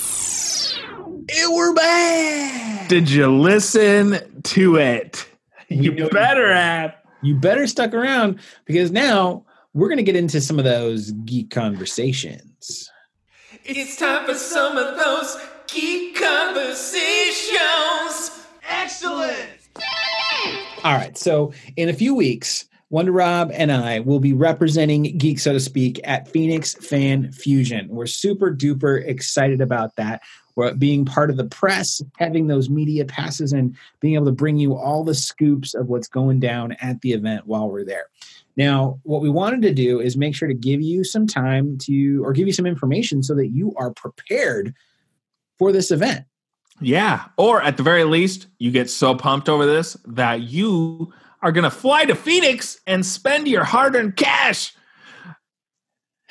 And we're back. Did you listen to it? You know- better have. You better stuck around because now we're going to get into some of those geek conversations. It's time for some of those geek conversations. Excellent. All right. So in a few weeks, Wonder Rob and I will be representing Geek, so to speak, at Phoenix Fan Fusion. We're super duper excited about that. Being part of the press, having those media passes, and being able to bring you all the scoops of what's going down at the event while we're there. Now, what we wanted to do is make sure to give you some time to, or give you some information so that you are prepared for this event. Yeah. Or at the very least, you get so pumped over this that you are going to fly to Phoenix and spend your hard earned cash.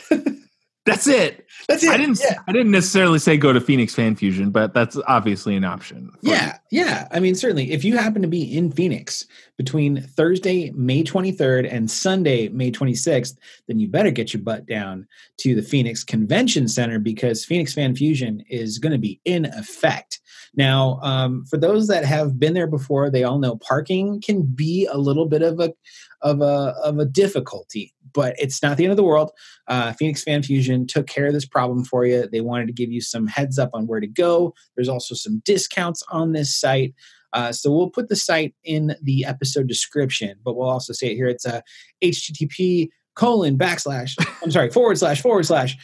That's it. That's it. I didn't. I didn't necessarily say go to Phoenix Fan Fusion, but that's obviously an option. Yeah, yeah. I mean, certainly, if you happen to be in Phoenix between Thursday, May 23rd, and Sunday, May 26th, then you better get your butt down to the Phoenix Convention Center because Phoenix Fan Fusion is going to be in effect. Now, um, for those that have been there before, they all know parking can be a little bit of a of a of a difficulty, but it's not the end of the world. Uh, Phoenix Fan Fusion took care of this problem for you. They wanted to give you some heads up on where to go. There's also some discounts on this site. Uh, so we'll put the site in the episode description, but we'll also say it here. It's a HTTP colon backslash. I'm sorry, forward slash forward slash.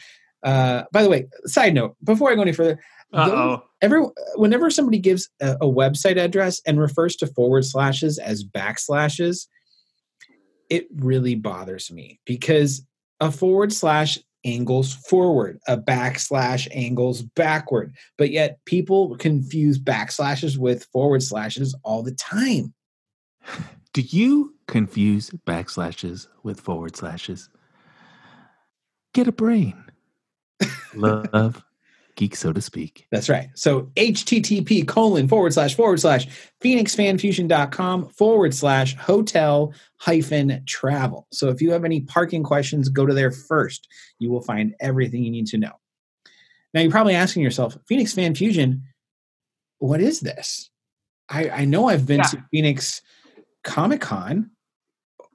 Uh, by the way, side note, before I go any further, Uh oh. every whenever somebody gives a, a website address and refers to forward slashes as backslashes, it really bothers me because a forward slash angles forward, a backslash angles backward, but yet people confuse backslashes with forward slashes all the time. Do you confuse backslashes with forward slashes? Get a brain. Love, geek, so to speak. That's right. So http colon forward slash forward slash phoenixfanfusion.com forward slash hotel hyphen travel. So if you have any parking questions, go to there first. You will find everything you need to know. Now you're probably asking yourself, Phoenix Fan Fusion, what is this? I, I know I've been Yeah. to Phoenix Comic Con.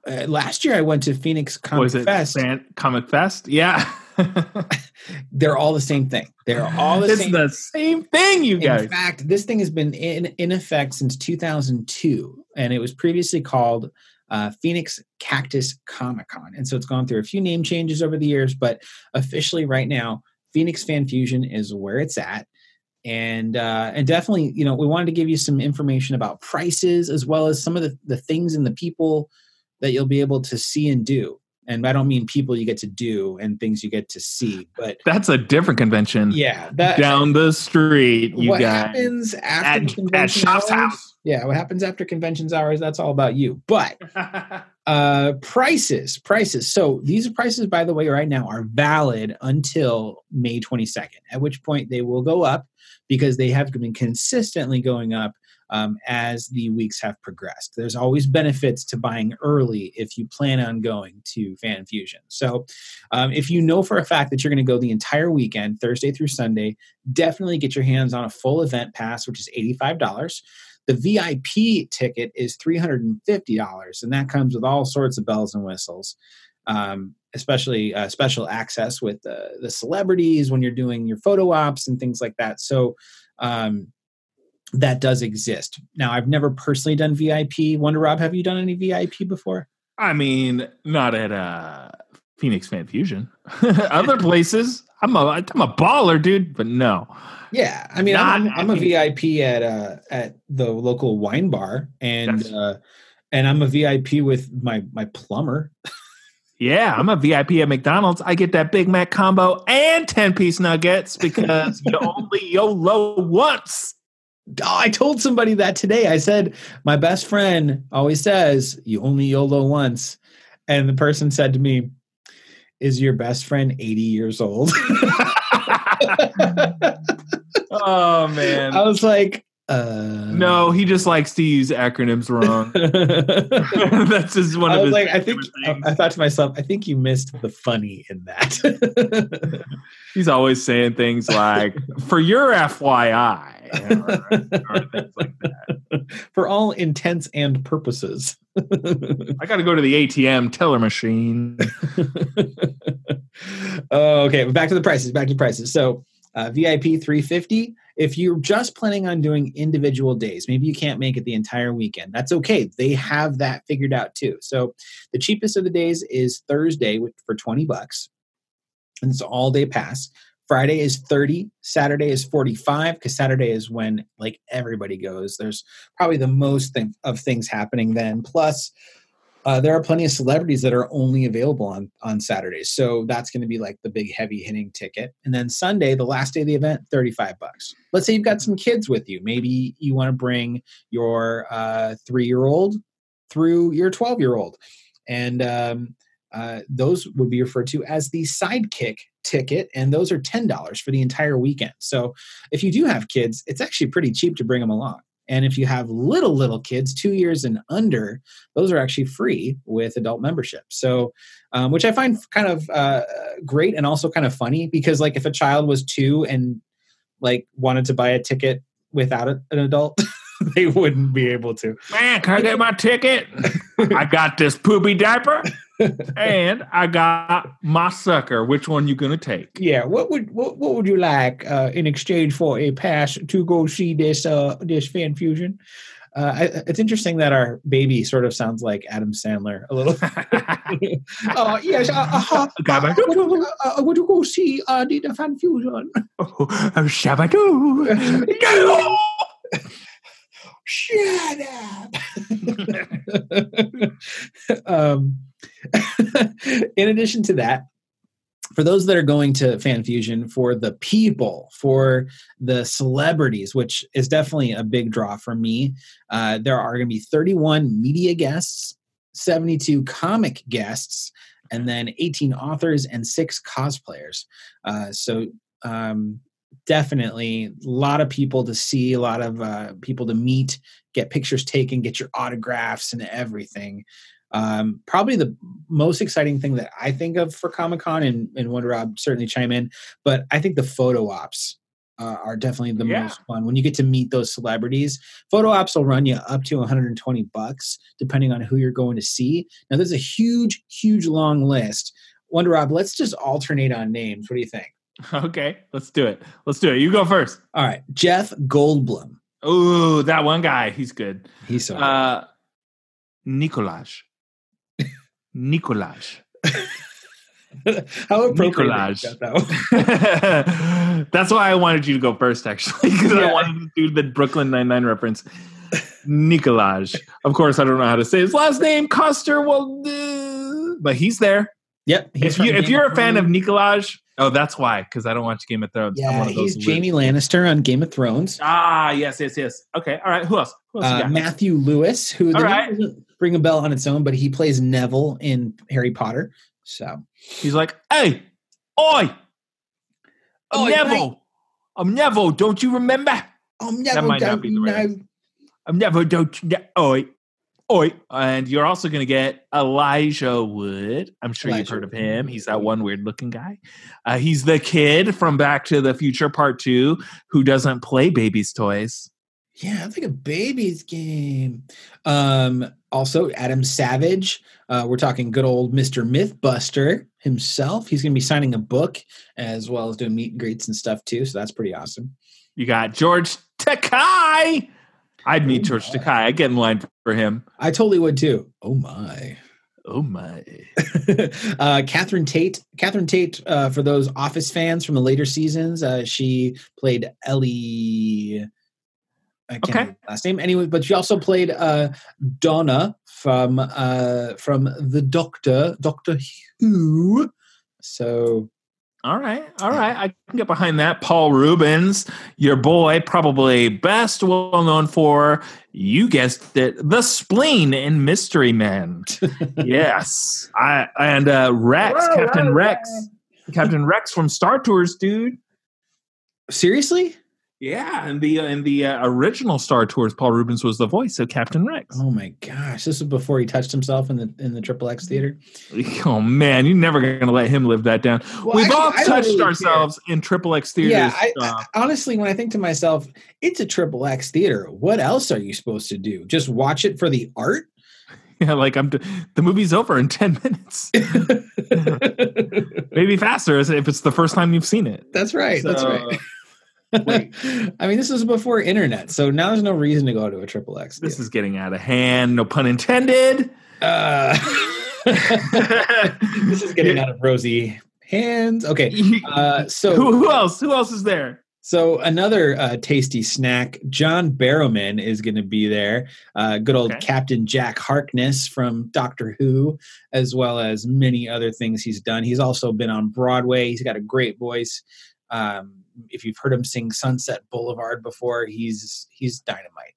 Uh, last year I went to Phoenix Comic Was it Fest. Fan- Comic Fest? Yeah. They're all the same thing. They're all the it's same. the same thing, you guys. In fact, this thing has been in, in effect since 2002, and it was previously called uh, Phoenix Cactus Comic Con. And so it's gone through a few name changes over the years, but officially right now, Phoenix Fan Fusion is where it's at. And uh, and definitely, you know, we wanted to give you some information about prices as well as some of the, the things and the people that you'll be able to see and do. And I don't mean people you get to do and things you get to see, but That's a different convention. yeah, that Down the street, you what guys. happens after At, the at Shoff's hours? house. Yeah, what happens after conventions hours? That's all about you. But Uh, prices, prices. So these prices, by the way, right now are valid until May 22nd, at which point they will go up because they have been consistently going up um, as the weeks have progressed. There's always benefits to buying early if you plan on going to Fan Fusion. So, um, if you know for a fact that you're going to go the entire weekend, Thursday through Sunday, definitely get your hands on a full event pass, which is $85. The VIP ticket is $350, and that comes with all sorts of bells and whistles. Um, especially uh, special access with the, the celebrities when you're doing your photo ops and things like that. So, um, that does exist. Now, I've never personally done VIP. Wonder Rob, have you done any VIP before? I mean, not at uh, Phoenix Fan Fusion. Other places, I'm a I'm a baller, dude. But no, Yeah, I mean, I'm, Not I'm a VIP. VIP at uh, at the local wine bar, and uh, and I'm a VIP with my my plumber. yeah, I'm a VIP at McDonald's. I get that Big Mac combo and ten piece nuggets because you only YOLO once. Oh, I told somebody that today. I said my best friend always says you only YOLO once, and the person said to me, "Is your best friend 80 years old?" oh man, I was like, uh, no, he just likes to use acronyms wrong. That's just one I of was his. like, I think things. I thought to myself, I think you missed the funny in that. He's always saying things like, "For your FYI," or, or things like that. For all intents and purposes. I got to go to the ATM teller machine. oh, okay, back to the prices. Back to the prices. So uh, VIP 350. If you're just planning on doing individual days, maybe you can't make it the entire weekend. That's okay. They have that figured out too. So the cheapest of the days is Thursday for 20 bucks, and it's all day pass. Friday is 30, Saturday is 45 because Saturday is when like everybody goes. There's probably the most thing, of things happening then. Plus, uh, there are plenty of celebrities that are only available on on Saturdays, so that's going to be like the big heavy hitting ticket. And then Sunday, the last day of the event, thirty five bucks. Let's say you've got some kids with you. Maybe you want to bring your uh, three year old through your twelve year old, and um, uh, those would be referred to as the sidekick ticket, and those are ten dollars for the entire weekend. So if you do have kids, it's actually pretty cheap to bring them along. And if you have little little kids, two years and under, those are actually free with adult membership. So, um, which I find kind of uh, great and also kind of funny because, like, if a child was two and like wanted to buy a ticket without a, an adult, they wouldn't be able to. Man, can I get my ticket? I got this poopy diaper, and I got my sucker. Which one you gonna take? Yeah, what would what, what would you like uh, in exchange for a pass to go see this uh, this fan fusion? Uh, I, it's interesting that our baby sort of sounds like Adam Sandler a little. uh, yes, uh, uh, uh, uh, would you go see uh, the, the fan fusion? Oh, Shabadoo. No! Shut up. um, in addition to that, for those that are going to Fan Fusion, for the people, for the celebrities, which is definitely a big draw for me, uh, there are going to be 31 media guests, 72 comic guests, and then 18 authors and six cosplayers. Uh, so um, definitely a lot of people to see, a lot of uh, people to meet, get pictures taken, get your autographs and everything. Um, probably the most exciting thing that I think of for Comic Con, and, and Wonder Rob certainly chime in, but I think the photo ops uh, are definitely the Yeah. most fun when you get to meet those celebrities. Photo ops will run you up to 120 bucks depending on who you're going to see. Now, there's a huge, huge long list. Wonder Rob, let's just alternate on names. What do you think? Okay, let's do it. Let's do it. You go first. All right, Jeff Goldblum. Oh, that one guy. He's good. He's so Uh, Nikolaj. Nikolaj. how appropriate. That? That's why I wanted you to go first, actually, because Yeah. I wanted to do the Brooklyn Nine Nine reference. Nikolaj. Of course, I don't know how to say his last name. Coster. Well, uh, but he's there. Yep. he's If you if you're a fan of Nikolaj, oh, that's why. Because I don't watch Game of Thrones. I'm yeah, one of those he's Jaime Lannister on Game of Thrones. Ah, yes, yes, yes. Okay, all right. Who else? Who else Uh. Matthew Lewis, who the All name, right. doesn't, ring a bell on its own, but he plays Neville in Harry Potter. So He's like, hey, oi, I'm Oi, Neville. I'm Neville. Don't you remember? oh, Neville might not be the right know. I'm Neville. Don't you? know- Oi, oi. And you're also going to get Elijah Wood. I'm sure you've heard of him. He's that one weird looking guy. Uh, he's the kid from Back to the Future Part Two who doesn't play babies' toys. Yeah, it's like a baby's game. Um, also, Adam Savage. Uh, we're talking good old Mr. Mythbuster himself. He's going to be signing a book as well as doing meet and greets and stuff too. So that's pretty awesome. You got George Takei. I'd meet Oh, George. Takei. I'd get in line for him. I totally would too. Oh my. Oh my. uh, Catherine Tate. Catherine Tate, uh, for those Office fans from the later seasons, uh, she played Ellie. I can't Okay. last name. Anyway, but she also played uh, Donna from uh, from the Doctor, Doctor Who. So All right, all right. I can get behind that. Paul Reubens, your boy, probably best well known for, you guessed it, the spleen in Mystery Men. yes. I and uh Rex, Captain Rex. Captain Rex from Star Tours, dude. seriously? Yeah, and the in the uh, original Star Tours, Paul Reubens was the voice of Captain Rex. Oh my gosh! This was before he touched himself in the in the Triple X theater. Oh man, you're never gonna let him live that down. Well, We've actually, all touched really care. ourselves in Triple X theaters. Yeah, I, uh, I- honestly, when I think to myself, it's a triple X theater. What else are you supposed to do? Just watch it for the art? yeah, like I'm. The movie's over in ten minutes. maybe faster if it's the first time you've seen it. that's right. that's So, right. Wait. I mean, this was before internet, so now there's no reason to go to a triple X. This is getting out of hand. No pun intended. uh, this is getting out of rosy hands. Okay, uh, so who, who else? Who else is there? So another uh, tasty snack, John Barrowman is going to be there. Uh, good old Okay. Captain Jack Harkness from Doctor Who, as well as many other things he's done. He's also been on Broadway. He's got a great voice. Um, if you've heard him sing Sunset Boulevard before, he's he's dynamite.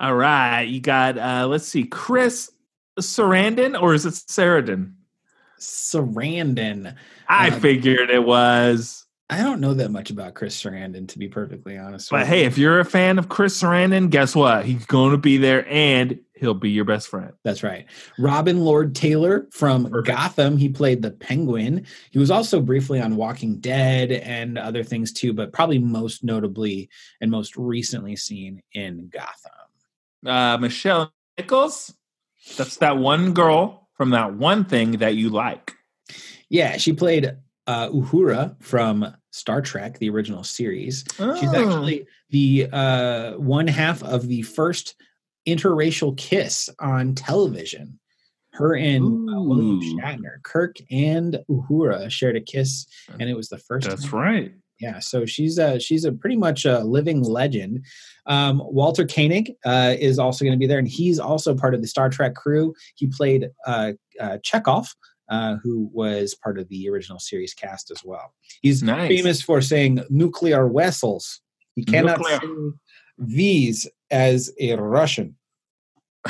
All right, you got. uh Let's see, Chris Sarandon, or is it Sarandon? Sarandon. I Um, figured it was. I don't know that much about Chris Sarandon, to be perfectly honest. But hey, you. if you're a fan of Chris Sarandon, guess what? He's going to be there, and he'll be your best friend. That's right. Robin Lord Taylor from Perfect. Gotham. He played the Penguin. He was also briefly on Walking Dead and other things too, but probably most notably and most recently seen in Gotham. Uh Nichelle Nichols. That's that one girl from that one thing that you like. Yeah, she played uh, Uhura from Star Trek, the original series. She's Oh. actually the uh, one half of the first interracial kiss on television. Her and uh, William Shatner, Kirk and Uhura shared a kiss, and it was the first. That's time. right. Yeah, so she's a she's a pretty much a living legend. Um, Walter Koenig uh, is also going to be there, and he's also part of the Star Trek crew. He played uh, uh, Chekov, uh, who was part of the original series cast as well. He's Nice. famous for saying nuclear vessels. He cannot Nuclear. say these as a Russian.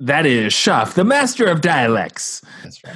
that is Shoff, the master of dialects. That's right.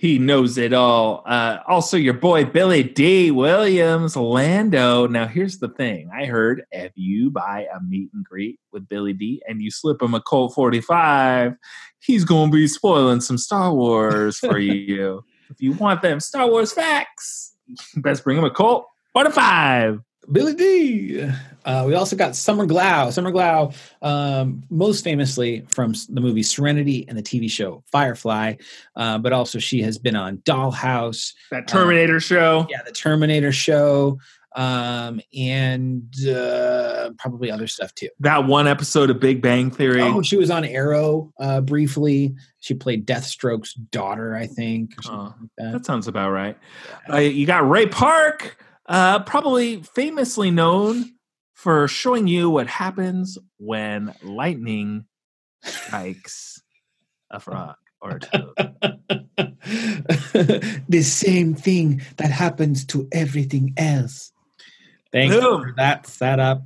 He knows it all. Uh, also, your boy Billy Dee Williams, Lando. Now, here's the thing: I heard if you buy a meet and greet with Billy Dee and you slip him a Colt 45, he's going to be spoiling some Star Wars for you. If you want them Star Wars facts, best bring him a Colt 45. Billy Dee Uh, we also got Summer Glau. Summer Glau, um, most famously from the movie Serenity and the TV show Firefly, uh, but also she has been on Dollhouse, That Terminator show. yeah, the Terminator show, um, and uh, probably other stuff too. That one episode of Big Bang Theory. Oh, she was on Arrow uh, briefly. She played Deathstroke's daughter, I think. Like that. That sounds about right. Uh, you got Ray Park, uh, probably famously known for showing you what happens when lightning strikes a frog or a toad. the same thing that happens to everything else. Thanks Boom. for that setup.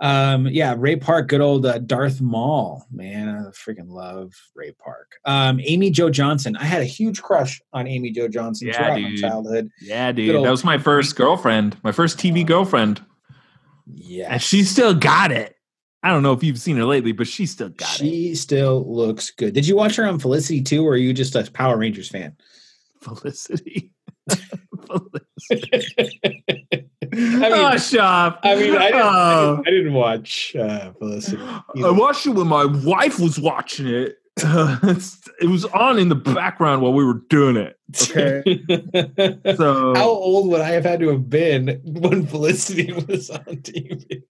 Um, yeah, Ray Park, good old uh, Darth Maul, man. I freaking love Ray Park. Um, Amy Jo Johnson. I had a huge crush on Amy Jo Johnson Yeah, throughout my dude. childhood. Yeah, dude. old- That was my first girlfriend, my first TV girlfriend. Yeah, And she still got it. I don't know if you've seen her lately, but she still got it. she still looks good. Did you watch her on Felicity too, or are you just a Power Rangers fan? Felicity. Felicity. I oh, mean, Shoff. I mean, I didn't, Oh. I didn't watch uh, Felicity. I watched it when my wife was watching it. it was on in the background while we were doing it. Okay. So How old would I have had to have been when Felicity was on TV?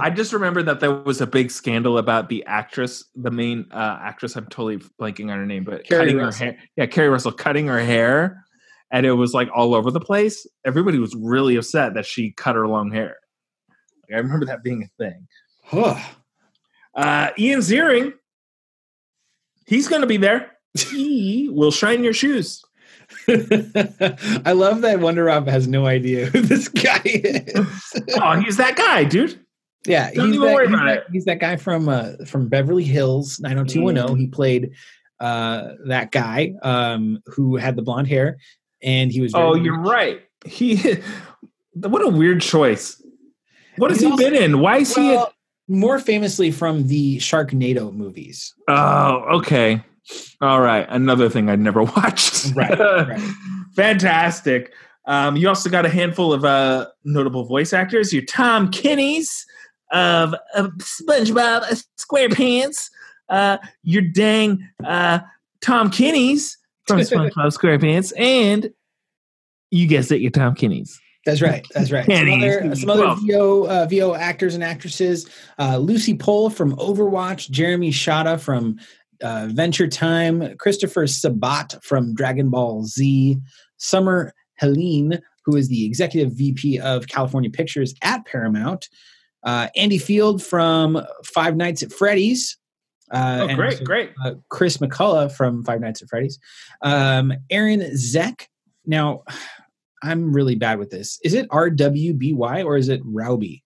I just remember that there was a big scandal about the actress, the main uh, actress. I'm totally blanking on her name, but Keri cutting Russell. her hair. Yeah, Keri Russell cutting her hair, and it was like all over the place. Everybody was really upset that she cut her long hair. Like, I remember that being a thing. Huh. Uh, Ian Ziering, he's going to be there. He will shine your shoes. I love that Wonder Rob has no idea who this guy is. Oh, he's that guy, dude. yeah, Don't he's even that, worry he's about that- it. he's that guy from uh, from Beverly Hills 90210. He played uh, that guy um, who had the blonde hair, and he was. Oh, very- you're right. He. What a weird choice. What has he also- been in? Why is he? A, more famously from the Sharknado movies. oh, okay. All right. Another thing I'd never watched. Right, right. Fantastic. Um, you also got a handful of uh, notable voice actors. Your Tom Kenny's of, of SpongeBob SquarePants. Uh, your dang uh, Tom Kenny's from SpongeBob SquarePants, and you guessed it, your Tom Kenny's. That's right. That's right. Some other, some other VO, uh, VO actors and actresses. Uh, Lucie Pohl from Overwatch, Jeremy Shada from uh, Adventure Time, Christopher Sabat from Dragon Ball Z, Summer Helene, who is the executive VP of California Pictures at Paramount, uh, Andy Field from Five Nights at Freddy's. Uh, Oh, great, great. uh, Chris McCullough from Five Nights at Freddy's. Um, Arryn Zech. Now, I'm really bad with this. Is it RWBY or is it Rowby?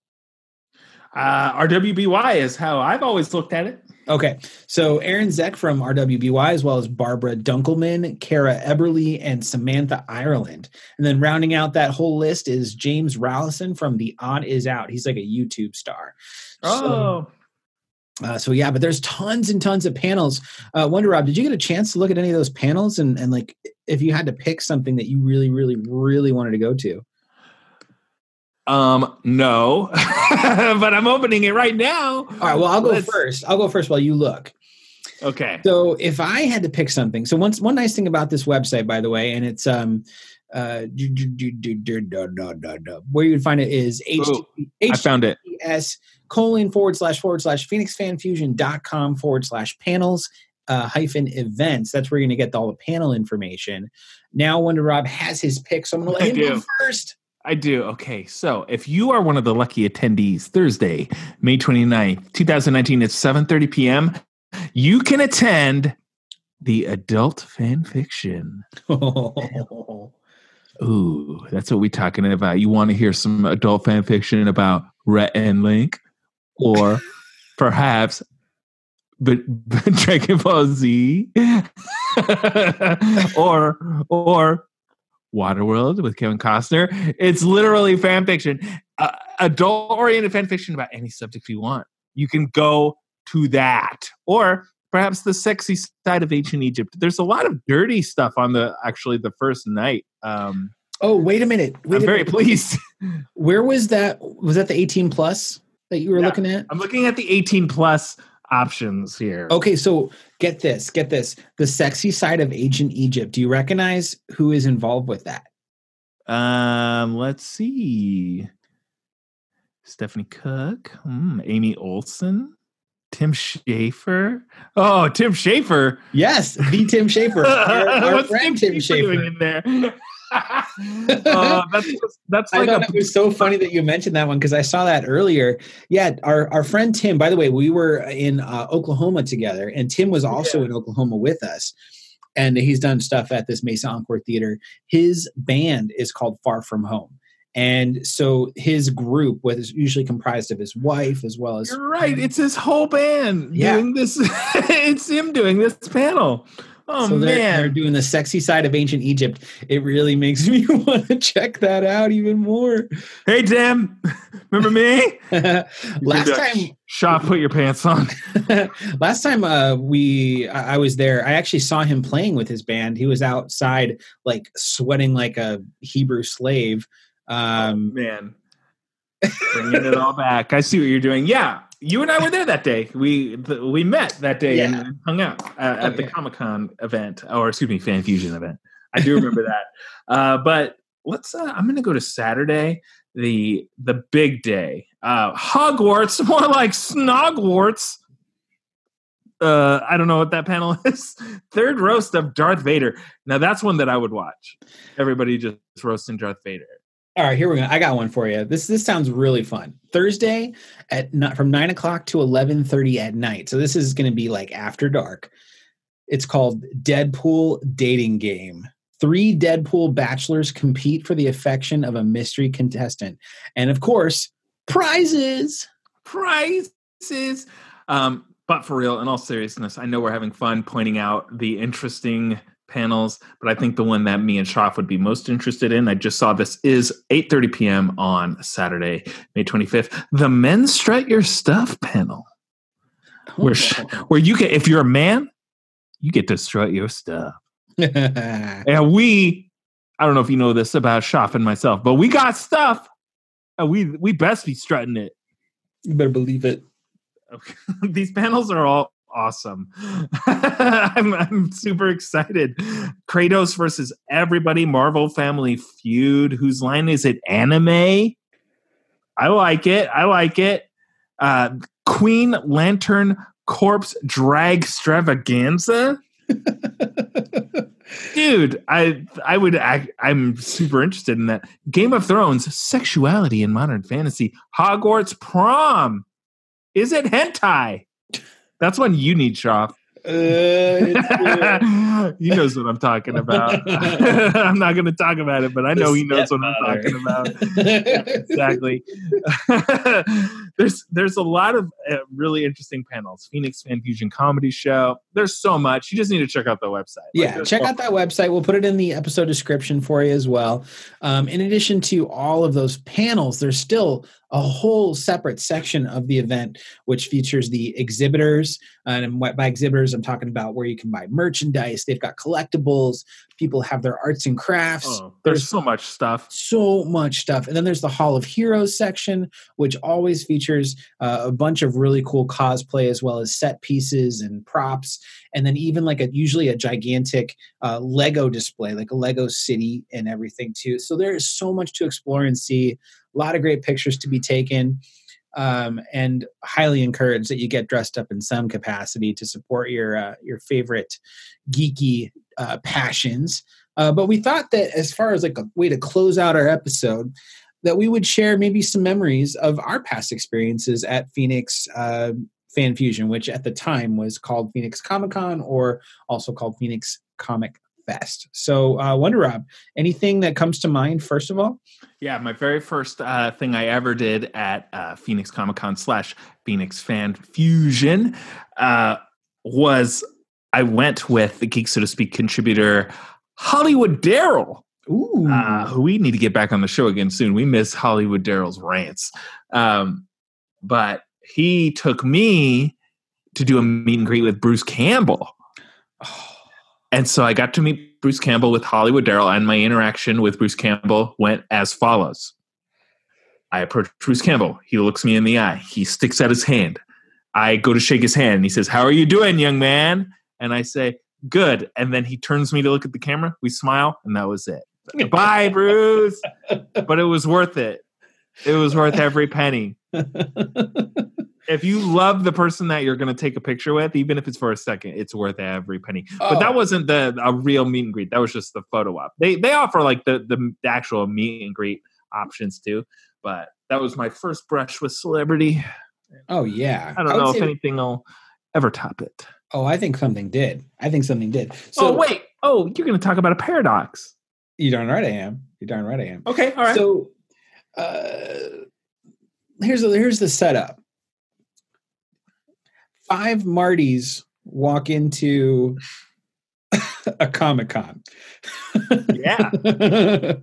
Uh, RWBY is how I've always looked at it. Okay, so Arryn Zech from RWBY, as well as Barbara Dunkelman, Kara Eberly, and Samantha Ireland. And then rounding out that whole list is James Rallison from The Odd Is Out. He's like a YouTube star. So, Oh, uh, so yeah, but there's tons and tons of panels. Uh, Wonder Rob, did you get a chance to look at any of those panels? And, and like, if you had to pick something that you really, really, really wanted to go to? um, no, but I'm opening it right now. All right, well, I'll go Let's- first. I'll go first while you look. Okay. So if I had to pick something, so one one nice thing about this website, by the way, and it's um where you would find it is Ooh, H- I found it. S colon forward slash forward slash phoenixfanfusion.com forward slash panels uh, hyphen events. That's where you're going to get all the panel information. Now, Wonder Rob has his pick, so I'm going to let him do. go first. I do. Okay. So if you are one of the lucky attendees Thursday, May 29th, 2019, at 7.30 p.m., you can attend the Adult Fan Fiction. Oh. Ooh, that's what we're talking about. You want to hear some adult fan fiction about Rhett and Link, or perhaps but, Dragon Ball Z, or or Waterworld with Kevin Costner. It's literally fan fiction, uh, adult oriented fan fiction about any subject you want. You can go to that, or perhaps the sexy side of ancient Egypt. There's a lot of dirty stuff on the actually the first night. Um, oh, wait a minute. Wait I'm a very minute. pleased. Where was that? Was that the 18 plus that you were Yeah. looking at? I'm looking at the 18 plus options here. Okay, so get this, get this. The sexy side of ancient Egypt. Do you recognize who is involved with that? Um, let's see. Stephanie Cook, hmm, Amy Olson, Tim Schafer. Oh, Tim Schafer. Yes, the Tim Schafer. Our, our What's friend Tim doing Schafer. in there? uh, that's that's I like thought a it was so funny that you mentioned that one because I saw that earlier. Yeah, our, our friend Tim, by the way, we were in uh, Oklahoma together, and Tim was also in Oklahoma with us. And he's done stuff at this Mesa Encore Theater. His band is called Far From Home. And so his group was usually comprised of his wife as well as You're right. It's his whole band Yeah. doing this. it's him doing this panel. Oh so they're, man. they're doing the sexy side of ancient Egypt. It really makes me want to check that out even more. hey Tim, remember me? Last time Shoff, put your pants on. last time uh we I I was there i actually saw him playing with his band he was outside like sweating like a hebrew slave um man, bringing it all back. I see what you're doing. Yeah, you and I were there that day. We th- we met that day Yeah. and hung out uh, at the Okay. Comic Con event, or excuse me, Fan Fusion event. I do remember that. Uh, but let's. Uh, I'm going to go to Saturday, the the big day. Uh, Hogwarts, more like Snogwarts. Uh, I don't know what that panel is. Third roast of Darth Vader. Now that's one that I would watch. Everybody just roasting Darth Vader. All right here we go. I got one for you. This this sounds really fun. Thursday at not from 9 o'clock to 11.30 at night. So this is going to be like after dark. It's called deadpool dating game. Three deadpool bachelors compete for the affection of a mystery contestant. And of course prizes! Prizes. Um, but for real, in all seriousness, I know we're having fun pointing out the interesting panels, but I think the one that me and Shoff would be most interested in, I just saw this is 8:30 p.m. on Saturday, May 25th. The Men Strut Your Stuff panel. Oh, where, where you get if you're a man, you get to strut your stuff. And we, I don't know if you know this about Shoff and myself, but we got stuff. And we we best be strutting it. you better believe it Okay. These panels are all awesome. I'm, I'm super excited. Kratos versus everybody, Marvel Family Feud. Whose line is it? Anime? I like it. I like it. Uh, Queen Lantern Corpse Drag Stravaganza. Dude, I I would I, I'm super interested in that. Game of Thrones, sexuality in modern fantasy, Hogwarts prom. Is it hentai? That's one you need, Shoff. Uh, he knows what I'm talking about. I'm not going to talk about it, but I know he knows what I'm talking about. exactly. there's there's a lot of uh, really interesting panels. Phoenix Fan Fusion Comedy Show. There's so much. You just need to check out the website. Yeah, there's check out that website. We'll put it in the episode description for you as well. Um, in addition to all of those panels, there's still a whole separate section of the event which features the exhibitors. And what- by exhibitors, I'm talking about where you can buy merchandise. They've got collectibles. People have their arts and crafts. Oh, there's so much stuff. so much stuff. And then there's the Hall of Heroes section, which always features uh, a bunch of really cool cosplay as well as set pieces and props. And then even like a usually a gigantic uh, Lego display, like a Lego city and everything too. So there is so much to explore and see. A lot of great pictures to be taken. Um, and highly encourage that you get dressed up in some capacity to support your uh, your favorite geeky uh, passions. Uh, but we thought that as far as like a way to close out our episode, that we would share maybe some memories of our past experiences at Phoenix uh, Fan Fusion, which at the time was called Phoenix Comic Con or also called Phoenix Comic Fest. So, uh, Wonder Rob, anything that comes to mind first of all? Yeah, my very first uh, thing I ever did at uh, Phoenix Comic Con slash Phoenix Fan Fusion uh, was I went with the Geek, so to speak, contributor Hollywood Daryl, Ooh, uh, we need to get back on the show again soon. We miss Hollywood Daryl's rants. Um, but he took me to do a meet and greet with Bruce Campbell. And so I got to meet Bruce Campbell with Hollywood Daryl, and my interaction with Bruce Campbell went as follows. I approach Bruce Campbell. He looks me in the eye. He sticks out his hand. I go to shake his hand, and he says, How are you doing, young man? And I say, Good. And then he turns me to look at the camera. We smile, and that was it. Bye, Bruce. But it was worth it. It was worth every penny. If you love the person that you're going to take a picture with, even if it's for a second, it's worth every penny. But that Oh. wasn't the a real meet and greet. That was just the photo op. They they offer like the the, actual meet and greet options too. But that was my first brush with celebrity. oh yeah. I don't would know if anything will ever top it. Oh, I think something did. I think something did. So oh wait, oh you're going to talk about a paradox. you darn right I am. You darn right I am. Okay, all right. So uh, here's the, here's the setup. Five Martys walk into a Comic Con. Yeah. uh,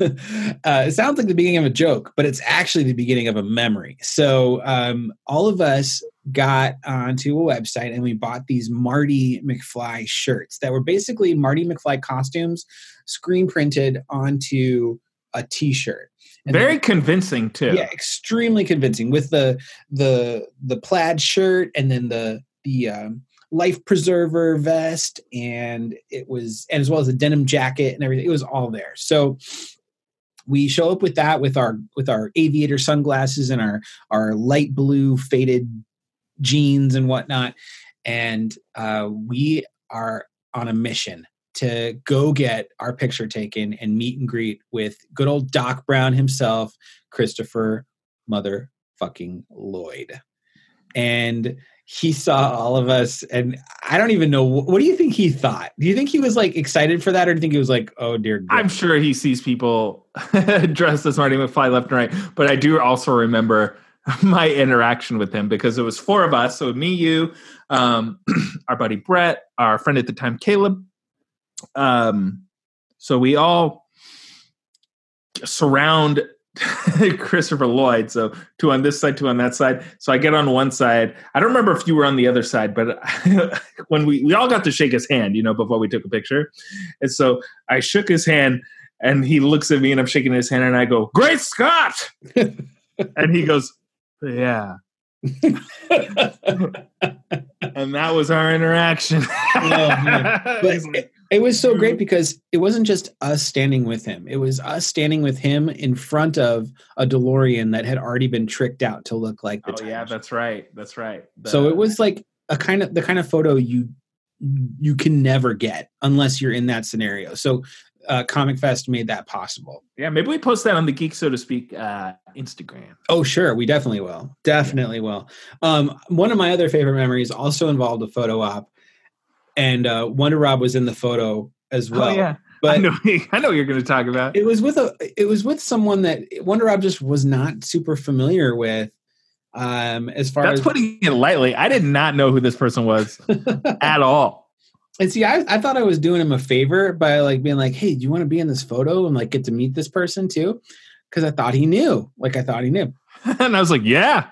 it sounds like the beginning of a joke, but it's actually the beginning of a memory. So um, all of us got onto a website and we bought these Marty McFly shirts that were basically Marty McFly costumes screen printed onto a T-shirt. And Very then- convincing too. yeah, extremely convincing with the the the plaid shirt and then the the um, life preserver vest and it was and as well as the denim jacket and everything. It was all there. So we show up with that with our with our aviator sunglasses and our our light blue faded jeans and whatnot and uh, we are on a mission to go get our picture taken and meet and greet with good old doc brown himself christopher motherfucking lloyd and he saw all of us and i don't even know what do you think he thought do you think he was like excited for that or do you think he was like oh dear God? I'm sure he sees people dressed as Marty McFly left and right, but I do also remember my interaction with him because it was four of us. So me, you, um, our buddy Brett, our friend at the time Caleb. Um, so we all surround Christopher Lloyd. So two on this side, two on that side. So I get on one side. I don't remember if you were on the other side, but when we we all got to shake his hand, you know, before we took a picture. And so I shook his hand and he looks at me and I'm shaking his hand and I go, Great Scott! and he goes, Yeah. And that was our interaction. man. But it, was so great because it wasn't just us standing with him. It was us standing with him in front of a DeLorean that had already been tricked out to look like the oh time yeah, machine. that's right. That's right. so it was like a kind of the kind of photo you you can never get unless you're in that scenario. So uh, Comic Fest made that possible. yeah, maybe we post that on the Geek So to Speak uh, Instagram. Oh, sure. We definitely will. Definitely will. Um, one of my other favorite memories also involved a photo op, and uh, Wonder Rob was in the photo as well. oh yeah. I But know I know what you're gonna talk about. it was with a it was with someone that Wonder Rob just was not super familiar with. Um, as far That's as putting it lightly. I did not know who this person was at all. and see, I, I thought I was doing him a favor by like being like, "Hey, do you want to be in this photo and like get to meet this person too?" Because I thought he knew. Like I thought he knew. and I was like, yeah.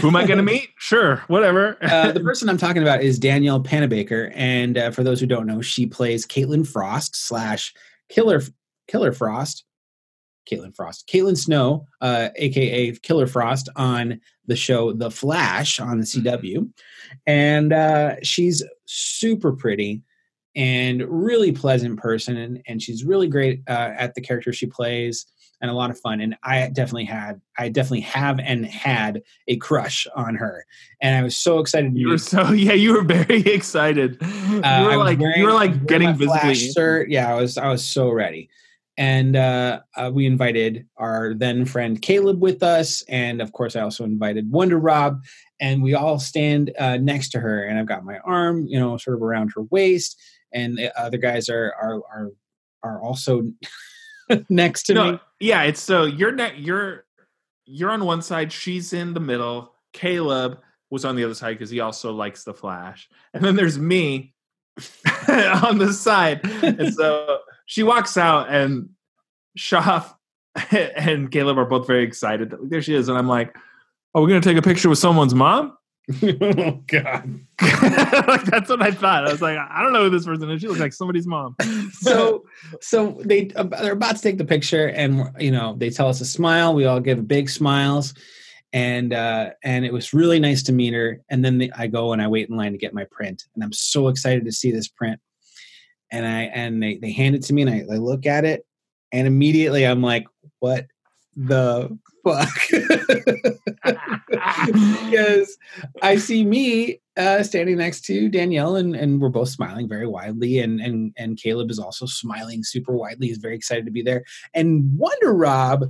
Who am I going to meet? Sure, whatever. Uh, the person I'm talking about is Danielle Panabaker, and uh, for those who don't know, she plays Caitlin Frost slash Killer Killer Frost, Caitlin Frost, Caitlin Snow, uh, aka Killer Frost, on the show The Flash on the CW, and uh, she's super pretty and really pleasant person, and and she's really great uh, at the character she plays. And a lot of fun, and I definitely had, I definitely have and had a crush on her, and I was so excited you were so yeah, you were very excited. uh, you were like wearing- you were like getting visibly shirt. Yeah, I was I was so ready, and uh, uh, we invited our then friend Caleb with us, and of course I also invited Wonder Rob, and we all stand uh, next to her, and I've got my arm, you know, sort of around her waist, and the other guys are are are are also next to no, me. yeah, it's so you're ne- you're you're on one side, she's in the middle. Caleb was on the other side because he also likes the Flash, and then there's me on the side, and so she walks out, and Shoff and Caleb are both very excited. that- There she is, and I'm like, "Are we're gonna take a picture with someone's mom." oh God. like, that's what I thought. I was like, I don't know who this person is. She looks like somebody's mom. so so they uh, they're about to take the picture and you know they tell us to smile we all give big smiles and uh and it was really nice to meet her and then the, i go and i wait in line to get my print and i'm so excited to see this print and i and they, they hand it to me and I, I look at it and immediately i'm like what the fuck because I see me uh, standing next to Danielle, and, and we're both smiling very widely, and and and Caleb is also smiling super widely. He's very excited to be there, and Wonder Rob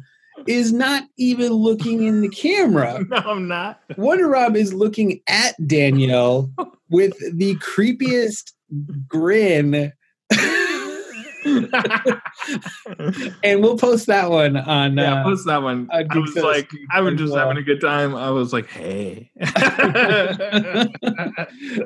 is not even looking in the camera. no, I'm not. Wonder Rob is looking at Danielle with the creepiest grin and we'll post that one on. yeah, uh, post that one. uh, I was like, I was just well. having a good time. I was like, hey.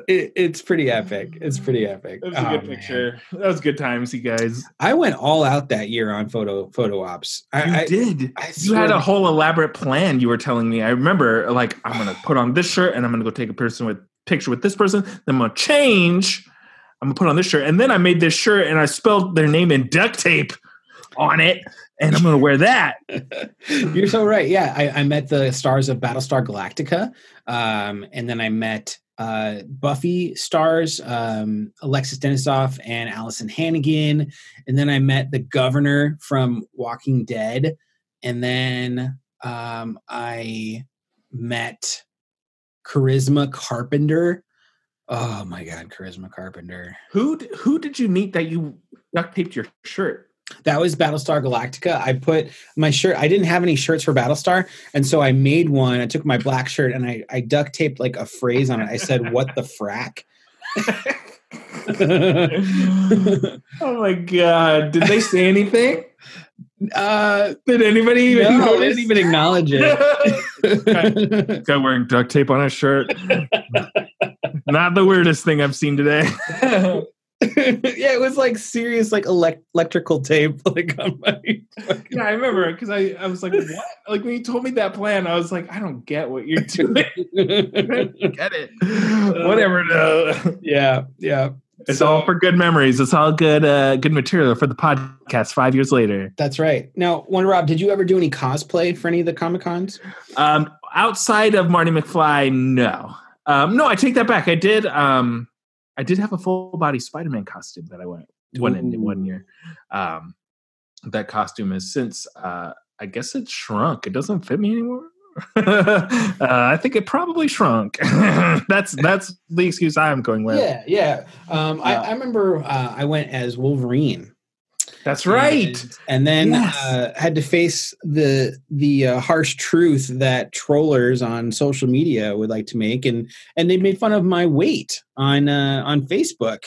it, it's pretty epic. It's pretty epic. That was a Oh, good man. picture. That was good times, you guys. I went all out that year on photo photo ops. You I, I, did. I You had a whole elaborate plan. You were telling me. I remember, like, I'm gonna put on this shirt, and I'm gonna go take a person with picture with this person. Then I'm gonna change. I'm gonna put on this shirt, and then I made this shirt, and I spelled their name in duct tape on it, and I'm gonna wear that. You're so right. Yeah, I, I met the stars of Battlestar Galactica, um, and then I met uh, Buffy stars, um, Alexis Denisof and Alyson Hannigan, and then I met the Governor from Walking Dead, and then um, I met Charisma Carpenter. Oh my God, Charisma Carpenter. Who who did you meet that you duct taped your shirt? That was Battlestar Galactica. I put my shirt. I didn't have any shirts for Battlestar, and so I made one. I took my black shirt and I, I duct taped like a phrase on it. I said, "What the frack." oh my god! Did they say anything? uh, Did anybody even no, I notice? didn't even acknowledge it. Guy wearing duct tape on his shirt. Not the weirdest thing I've seen today. yeah, it was like serious, like elect- electrical tape, like on my. yeah, I remember because I, I was like, what? Like when you told me that plan, I was like, I don't get what you're doing. get it. Whatever. No. yeah, yeah. It's So- all for good memories. It's all good uh, good material for the podcast five years later. That's right. Now, Wonder Rob, did you ever do any cosplay for any of the Comic Cons? Um, outside of Marty McFly, no. Um, no, I take that back. I did. Um, I did have a full body Spider Man costume that I went went in one year. Um, that costume has since, uh, I guess it shrunk. It doesn't fit me anymore. uh, I think it probably shrunk. that's that's the excuse I'm going with. Yeah, yeah. Um, I, I remember uh, I went as Wolverine. That's right. And, and then Yes. uh, had to face the the uh, harsh truth that trollers on social media would like to make, and and they made fun of my weight on uh, on Facebook,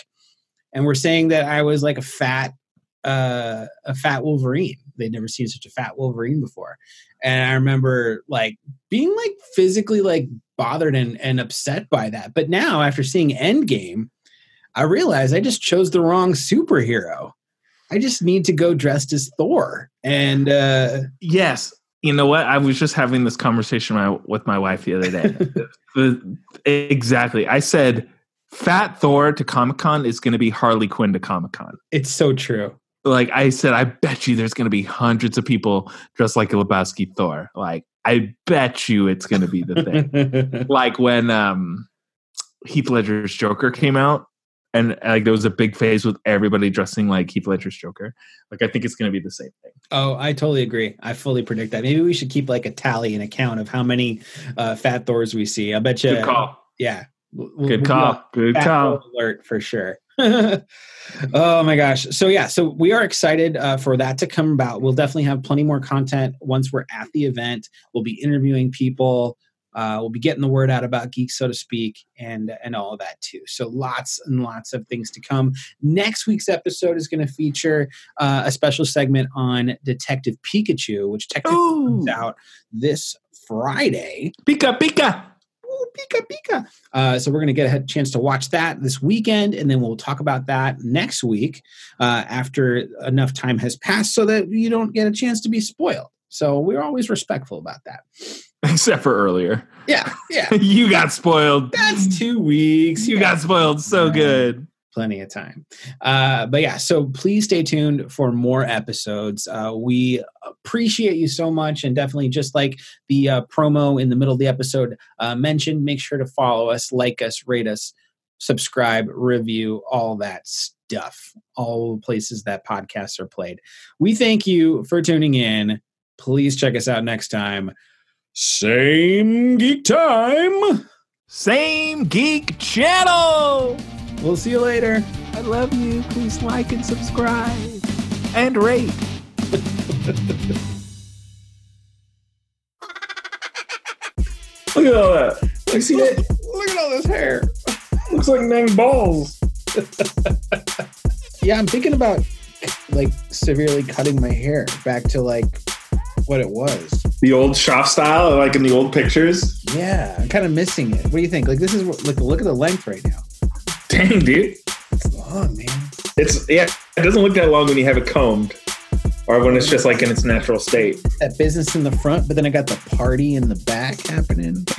and were saying that I was like a fat uh, a fat Wolverine. They'd never seen such a fat Wolverine before, and I remember like being like physically like bothered and and upset by that. But now after seeing Endgame, I realized I just chose the wrong superhero. I just need to go dressed as Thor. And uh, Yes. You know what? I was just having this conversation my, with my wife the other day. The- exactly. I said, Fat Thor to Comic Con is going to be Harley Quinn to Comic Con. it's so true. Like I said, I bet you there's going to be hundreds of people dressed like a Lebowski Thor. Like I bet you it's going to be the thing. like when um, Heath Ledger's Joker came out, and like there was a big phase with everybody dressing like Heath Ledger's Joker. Like I think it's going to be the same thing. oh, I totally agree. I fully predict that. Maybe we should keep like a tally and account of how many uh, fat Thors we see. I bet you. Good call. Yeah. We'll- Good call. Good call. Alert for sure. oh my gosh. So yeah, so we are excited uh, for that to come about. We'll definitely have plenty more content once we're at the event. We'll be interviewing people. Uh, we'll be getting the word out about geeks, so to speak, and and all of that too. So lots and lots of things to come. Next week's episode is going to feature uh, a special segment on Detective Pikachu, which technically Ooh, comes out this Friday. Pika Pika. Ooh, Pika Pika. Uh, so we're going to get a chance to watch that this weekend, and then we'll talk about that next week uh, after enough time has passed, so that you don't get a chance to be spoiled. So we're always respectful about that. Except for earlier. Yeah, yeah. you got spoiled. That's two weeks. You got spoiled so good. plenty of time. Uh, but yeah, so please stay tuned for more episodes. Uh, we appreciate you so much, and definitely just like the uh, promo in the middle of the episode uh, mentioned, make sure to follow us, like us, rate us, subscribe, review, all that stuff, all the places that podcasts are played. We thank you for tuning in. Please check us out next time. Same geek time. Same geek channel. We'll see you later. I love you. Please like and subscribe and rate. Look at all that. I see it. Look at all this hair. Looks like nine balls. Yeah, I'm thinking about like severely cutting my hair back to like what it was. The old Shoff style, like in the old pictures. Yeah, I'm kind of missing it. What do you think? Like this is like look at the length right now. Dang, dude. It's long, man. It's yeah. It doesn't look that long when you have it combed, or when it's just like in its natural state. That business in the front, but then I got the party in the back happening.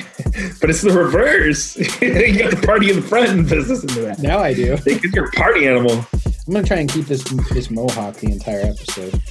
But it's the reverse. you got the party in the front and business in the back. Now I do. Because you're a party animal. I'm gonna try and keep this this mohawk the entire episode.